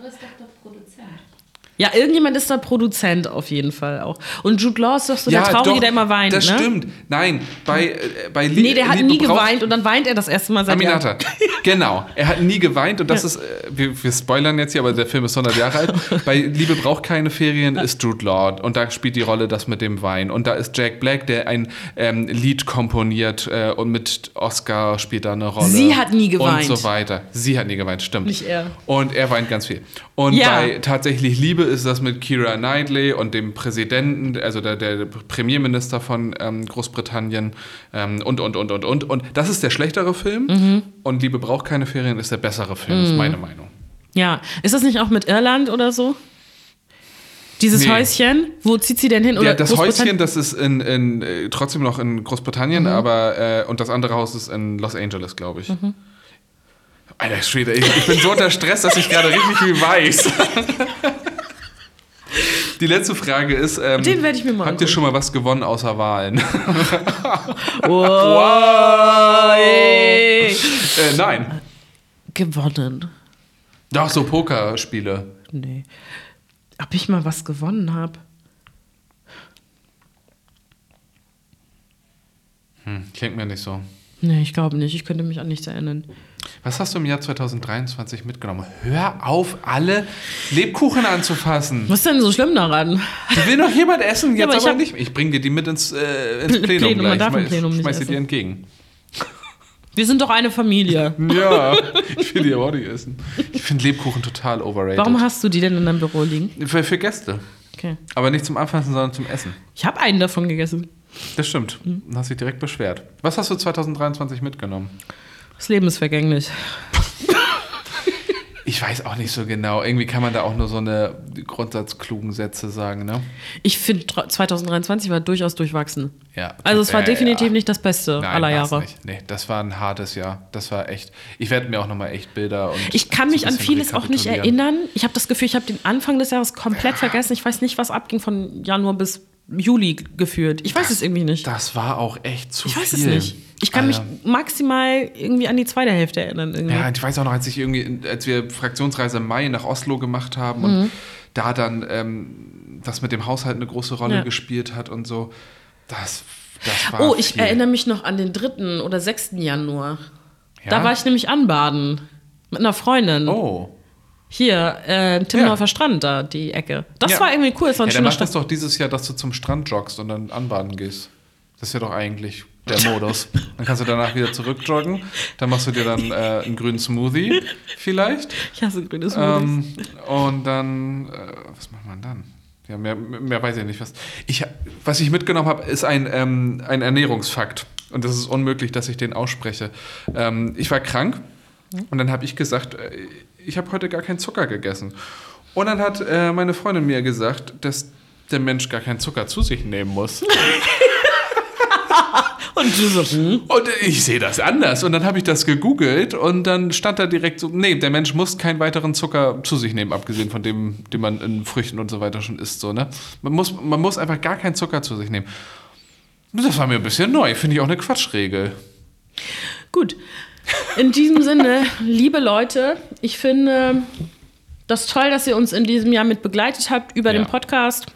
Ja, irgendjemand ist da Produzent auf jeden Fall auch. Und Jude Law ist doch so der Traurige, der immer weint, Das ne? stimmt. Nein, bei, äh, bei Lie Nee, der hat Liebe nie geweint und dann weint er das erste Mal seit Aminata. Jahren. (laughs) genau. Er hat nie geweint und das ist, äh, wir, wir spoilern jetzt hier, aber der Film ist 100 Jahre alt. Bei Liebe braucht keine Ferien (laughs) ist Jude Law und da spielt die Rolle das mit dem Wein. Und da ist Jack Black, der ein ähm, Lied komponiert äh, und mit Oscar spielt da eine Rolle. Sie hat nie geweint. Und so weiter. Sie hat nie geweint, stimmt. Nicht er. Und er weint ganz viel. Und Ja. bei Tatsächlich Liebe ist das mit Kira Knightley und dem Präsidenten, also der, der Premierminister von ähm, Großbritannien ähm, und, und, und, und, und. Und das ist der schlechtere Film. Mhm. Und Liebe braucht keine Ferien ist der bessere Film, ist meine Meinung. Ja. Ist das nicht auch mit Irland oder so? Dieses Nee. Häuschen? Wo zieht sie denn hin? Ja, Oder das Großbritannien? Häuschen, das ist in, in, äh, trotzdem noch in Großbritannien, Mhm. aber äh, und das andere Haus ist in Los Angeles, glaube ich. Mhm. Alter Schwede, ich, ich bin so unter Stress, dass ich gerade richtig viel weiß. (laughs) Die letzte Frage ist: ähm, Den werde ich mir mal Habt ihr angucken. schon mal was gewonnen außer Wahlen? (laughs) Wow. ey. äh, nein. Gewonnen. Doch, so Pokerspiele. Nee. Ob ich mal was gewonnen habe? Hm, klingt mir nicht so. Nee, ich glaube nicht. Ich könnte mich an nichts erinnern. Was hast du im Jahr 2023 mitgenommen? Hör auf, alle Lebkuchen anzufassen. Was ist denn so schlimm daran? Will noch jemand essen? Ja, Jetzt aber ich aber, hab- nicht. Ich bringe dir die mit ins, äh, ins Plenum, Plenum, man darf Ich Plenum nicht schmeiß sie dir entgegen. Wir sind doch eine Familie. Ja, ich will die aber auch nicht essen. Ich finde Lebkuchen total overrated. Warum hast du die denn in deinem Büro liegen? für, für Gäste. Okay. Aber nicht zum Anfassen, sondern zum Essen. Ich habe einen davon gegessen. Das stimmt. Mhm. Dann hast dich direkt beschwert. Was hast du 2023 mitgenommen? Das Leben ist vergänglich. Ich weiß auch nicht so genau. Irgendwie kann man da auch nur so eine grundsatzklugen Sätze sagen, ne? Ich finde, 2023 war durchaus durchwachsen. Ja. Also es war Äh, definitiv ja. nicht das Beste Nein, aller Jahre. Nicht. Nee, das war ein hartes Jahr. Das war echt. Ich werde mir auch nochmal echt Bilder und. Ich kann mich an vieles auch nicht erinnern. Ich habe das Gefühl, ich habe den Anfang des Jahres komplett vergessen. Ich weiß nicht, was abging von Januar bis Juli geführt. Ich weiß es irgendwie nicht. Das war auch echt zu Ich viel. weiß es nicht. Ich kann Alter. mich maximal irgendwie an die zweite Hälfte erinnern. Irgendwie. Ja, ich weiß auch noch, als ich irgendwie, als wir Fraktionsreise im Mai nach Oslo gemacht haben und da dann ähm, das mit dem Haushalt eine große Rolle Mhm. Ja. gespielt hat und so. Das, das war. Oh, ich viel. erinnere mich noch an den 3. oder 6. Januar. Ja? Da war ich nämlich anbaden. Mit einer Freundin. Oh. Hier, äh, Timmendorfer Strand, da, die Ecke. Das Ja. war irgendwie cool. Das war ein Ja, dann mach das doch dieses Jahr, dass du zum Strand joggst und dann anbaden gehst. Das ist ja doch eigentlich der Modus. Dann kannst du danach wieder zurückjoggen. Dann machst du dir dann äh, einen grünen Smoothie vielleicht. Ich hasse grüne Smoothies. Ähm, und dann, äh, was macht man dann? Ja, mehr, mehr weiß ich nicht. Was ich, was ich mitgenommen habe, ist ein, ähm, ein Ernährungsfakt. Und das ist unmöglich, dass ich den ausspreche. Ähm, ich war krank und dann habe ich gesagt, äh, ich habe heute gar keinen Zucker gegessen. Und dann hat äh, meine Freundin mir gesagt, dass der Mensch gar keinen Zucker zu sich nehmen muss. (laughs) Und du so, hm? Und ich sehe das anders. Und dann habe ich das gegoogelt und dann stand da direkt so, nee, der Mensch muss keinen weiteren Zucker zu sich nehmen, abgesehen von dem, den man in Früchten und so weiter schon isst. So, ne? man, muss, man muss einfach gar keinen Zucker zu sich nehmen. Das war mir ein bisschen neu. Finde ich auch eine Quatschregel. Gut. In diesem Sinne, liebe Leute, ich finde das toll, dass ihr uns in diesem Jahr mit begleitet habt über Ja. den Podcast.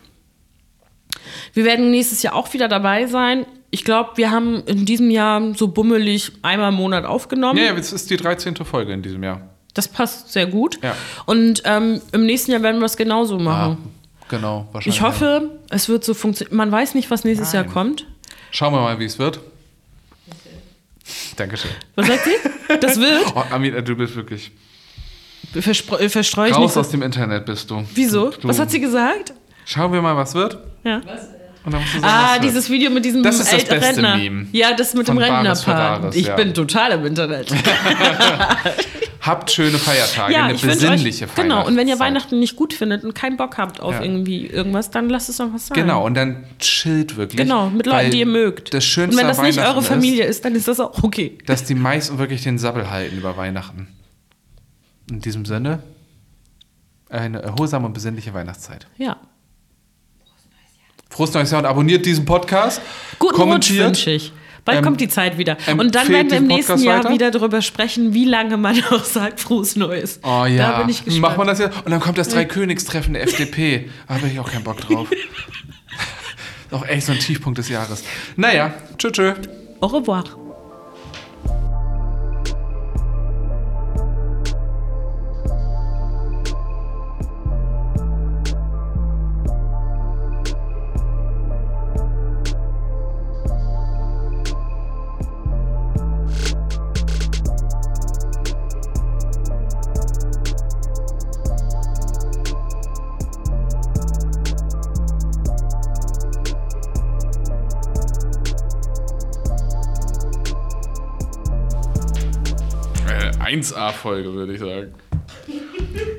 Wir werden nächstes Jahr auch wieder dabei sein. Ich glaube, wir haben in diesem Jahr so bummelig einmal im Monat aufgenommen. Ja, jetzt ist die 13. Folge in diesem Jahr. Das passt sehr gut. Ja. Und ähm, im nächsten Jahr werden wir es genauso machen. Genau, wahrscheinlich. Ich hoffe, es wird so funktionieren. Man weiß nicht, was nächstes Jahr Nein. kommt. Schauen wir mal, wie es wird. Dankeschön. Was sagt sie? Das wird. Oh, Amina, du bist wirklich. Verspre äh, verstreue ich Raus nicht. aus dem Internet bist du. Wieso? Du, Was hat sie gesagt? Schauen wir mal, was wird. Ja. Du sagen, Ah, dieses Video mit diesem Das ist das beste Rentner. Meme. Ja, das mit dem Rentnerpaar. Ich ja. bin total im Internet. (laughs) Habt schöne Feiertage, ja, eine besinnliche euch, Genau, und wenn ihr. Weihnachten nicht gut findet und keinen Bock habt auf Ja. irgendwie irgendwas, dann lasst es doch was sein. Genau, und dann chillt wirklich. Genau, mit Leuten, die ihr mögt. Das Schönste und wenn das nicht eure Familie ist, dann ist das auch okay. Ist, dass die meisten wirklich den Sabbel halten über Weihnachten. In diesem Sinne, eine erholsame und besinnliche Weihnachtszeit. Ja. Frohes neues Jahr und abonniert diesen Podcast. Guten Rutsch wünsche ich. Bald Ähm, kommt die Zeit wieder. Und dann werden wir im nächsten Podcast Jahr weiter. wieder darüber sprechen, wie lange man (laughs) auch sagt, frohes Neues. Oh ja, Da bin ich gespannt. macht man das ja. Und dann kommt das Dreikönigstreffen der FDP. (laughs) Da habe ich auch keinen Bock drauf. (laughs) Auch echt so ein Tiefpunkt des Jahres. Naja, tschö, tschö. Au revoir. 1A-Folge, würde ich sagen.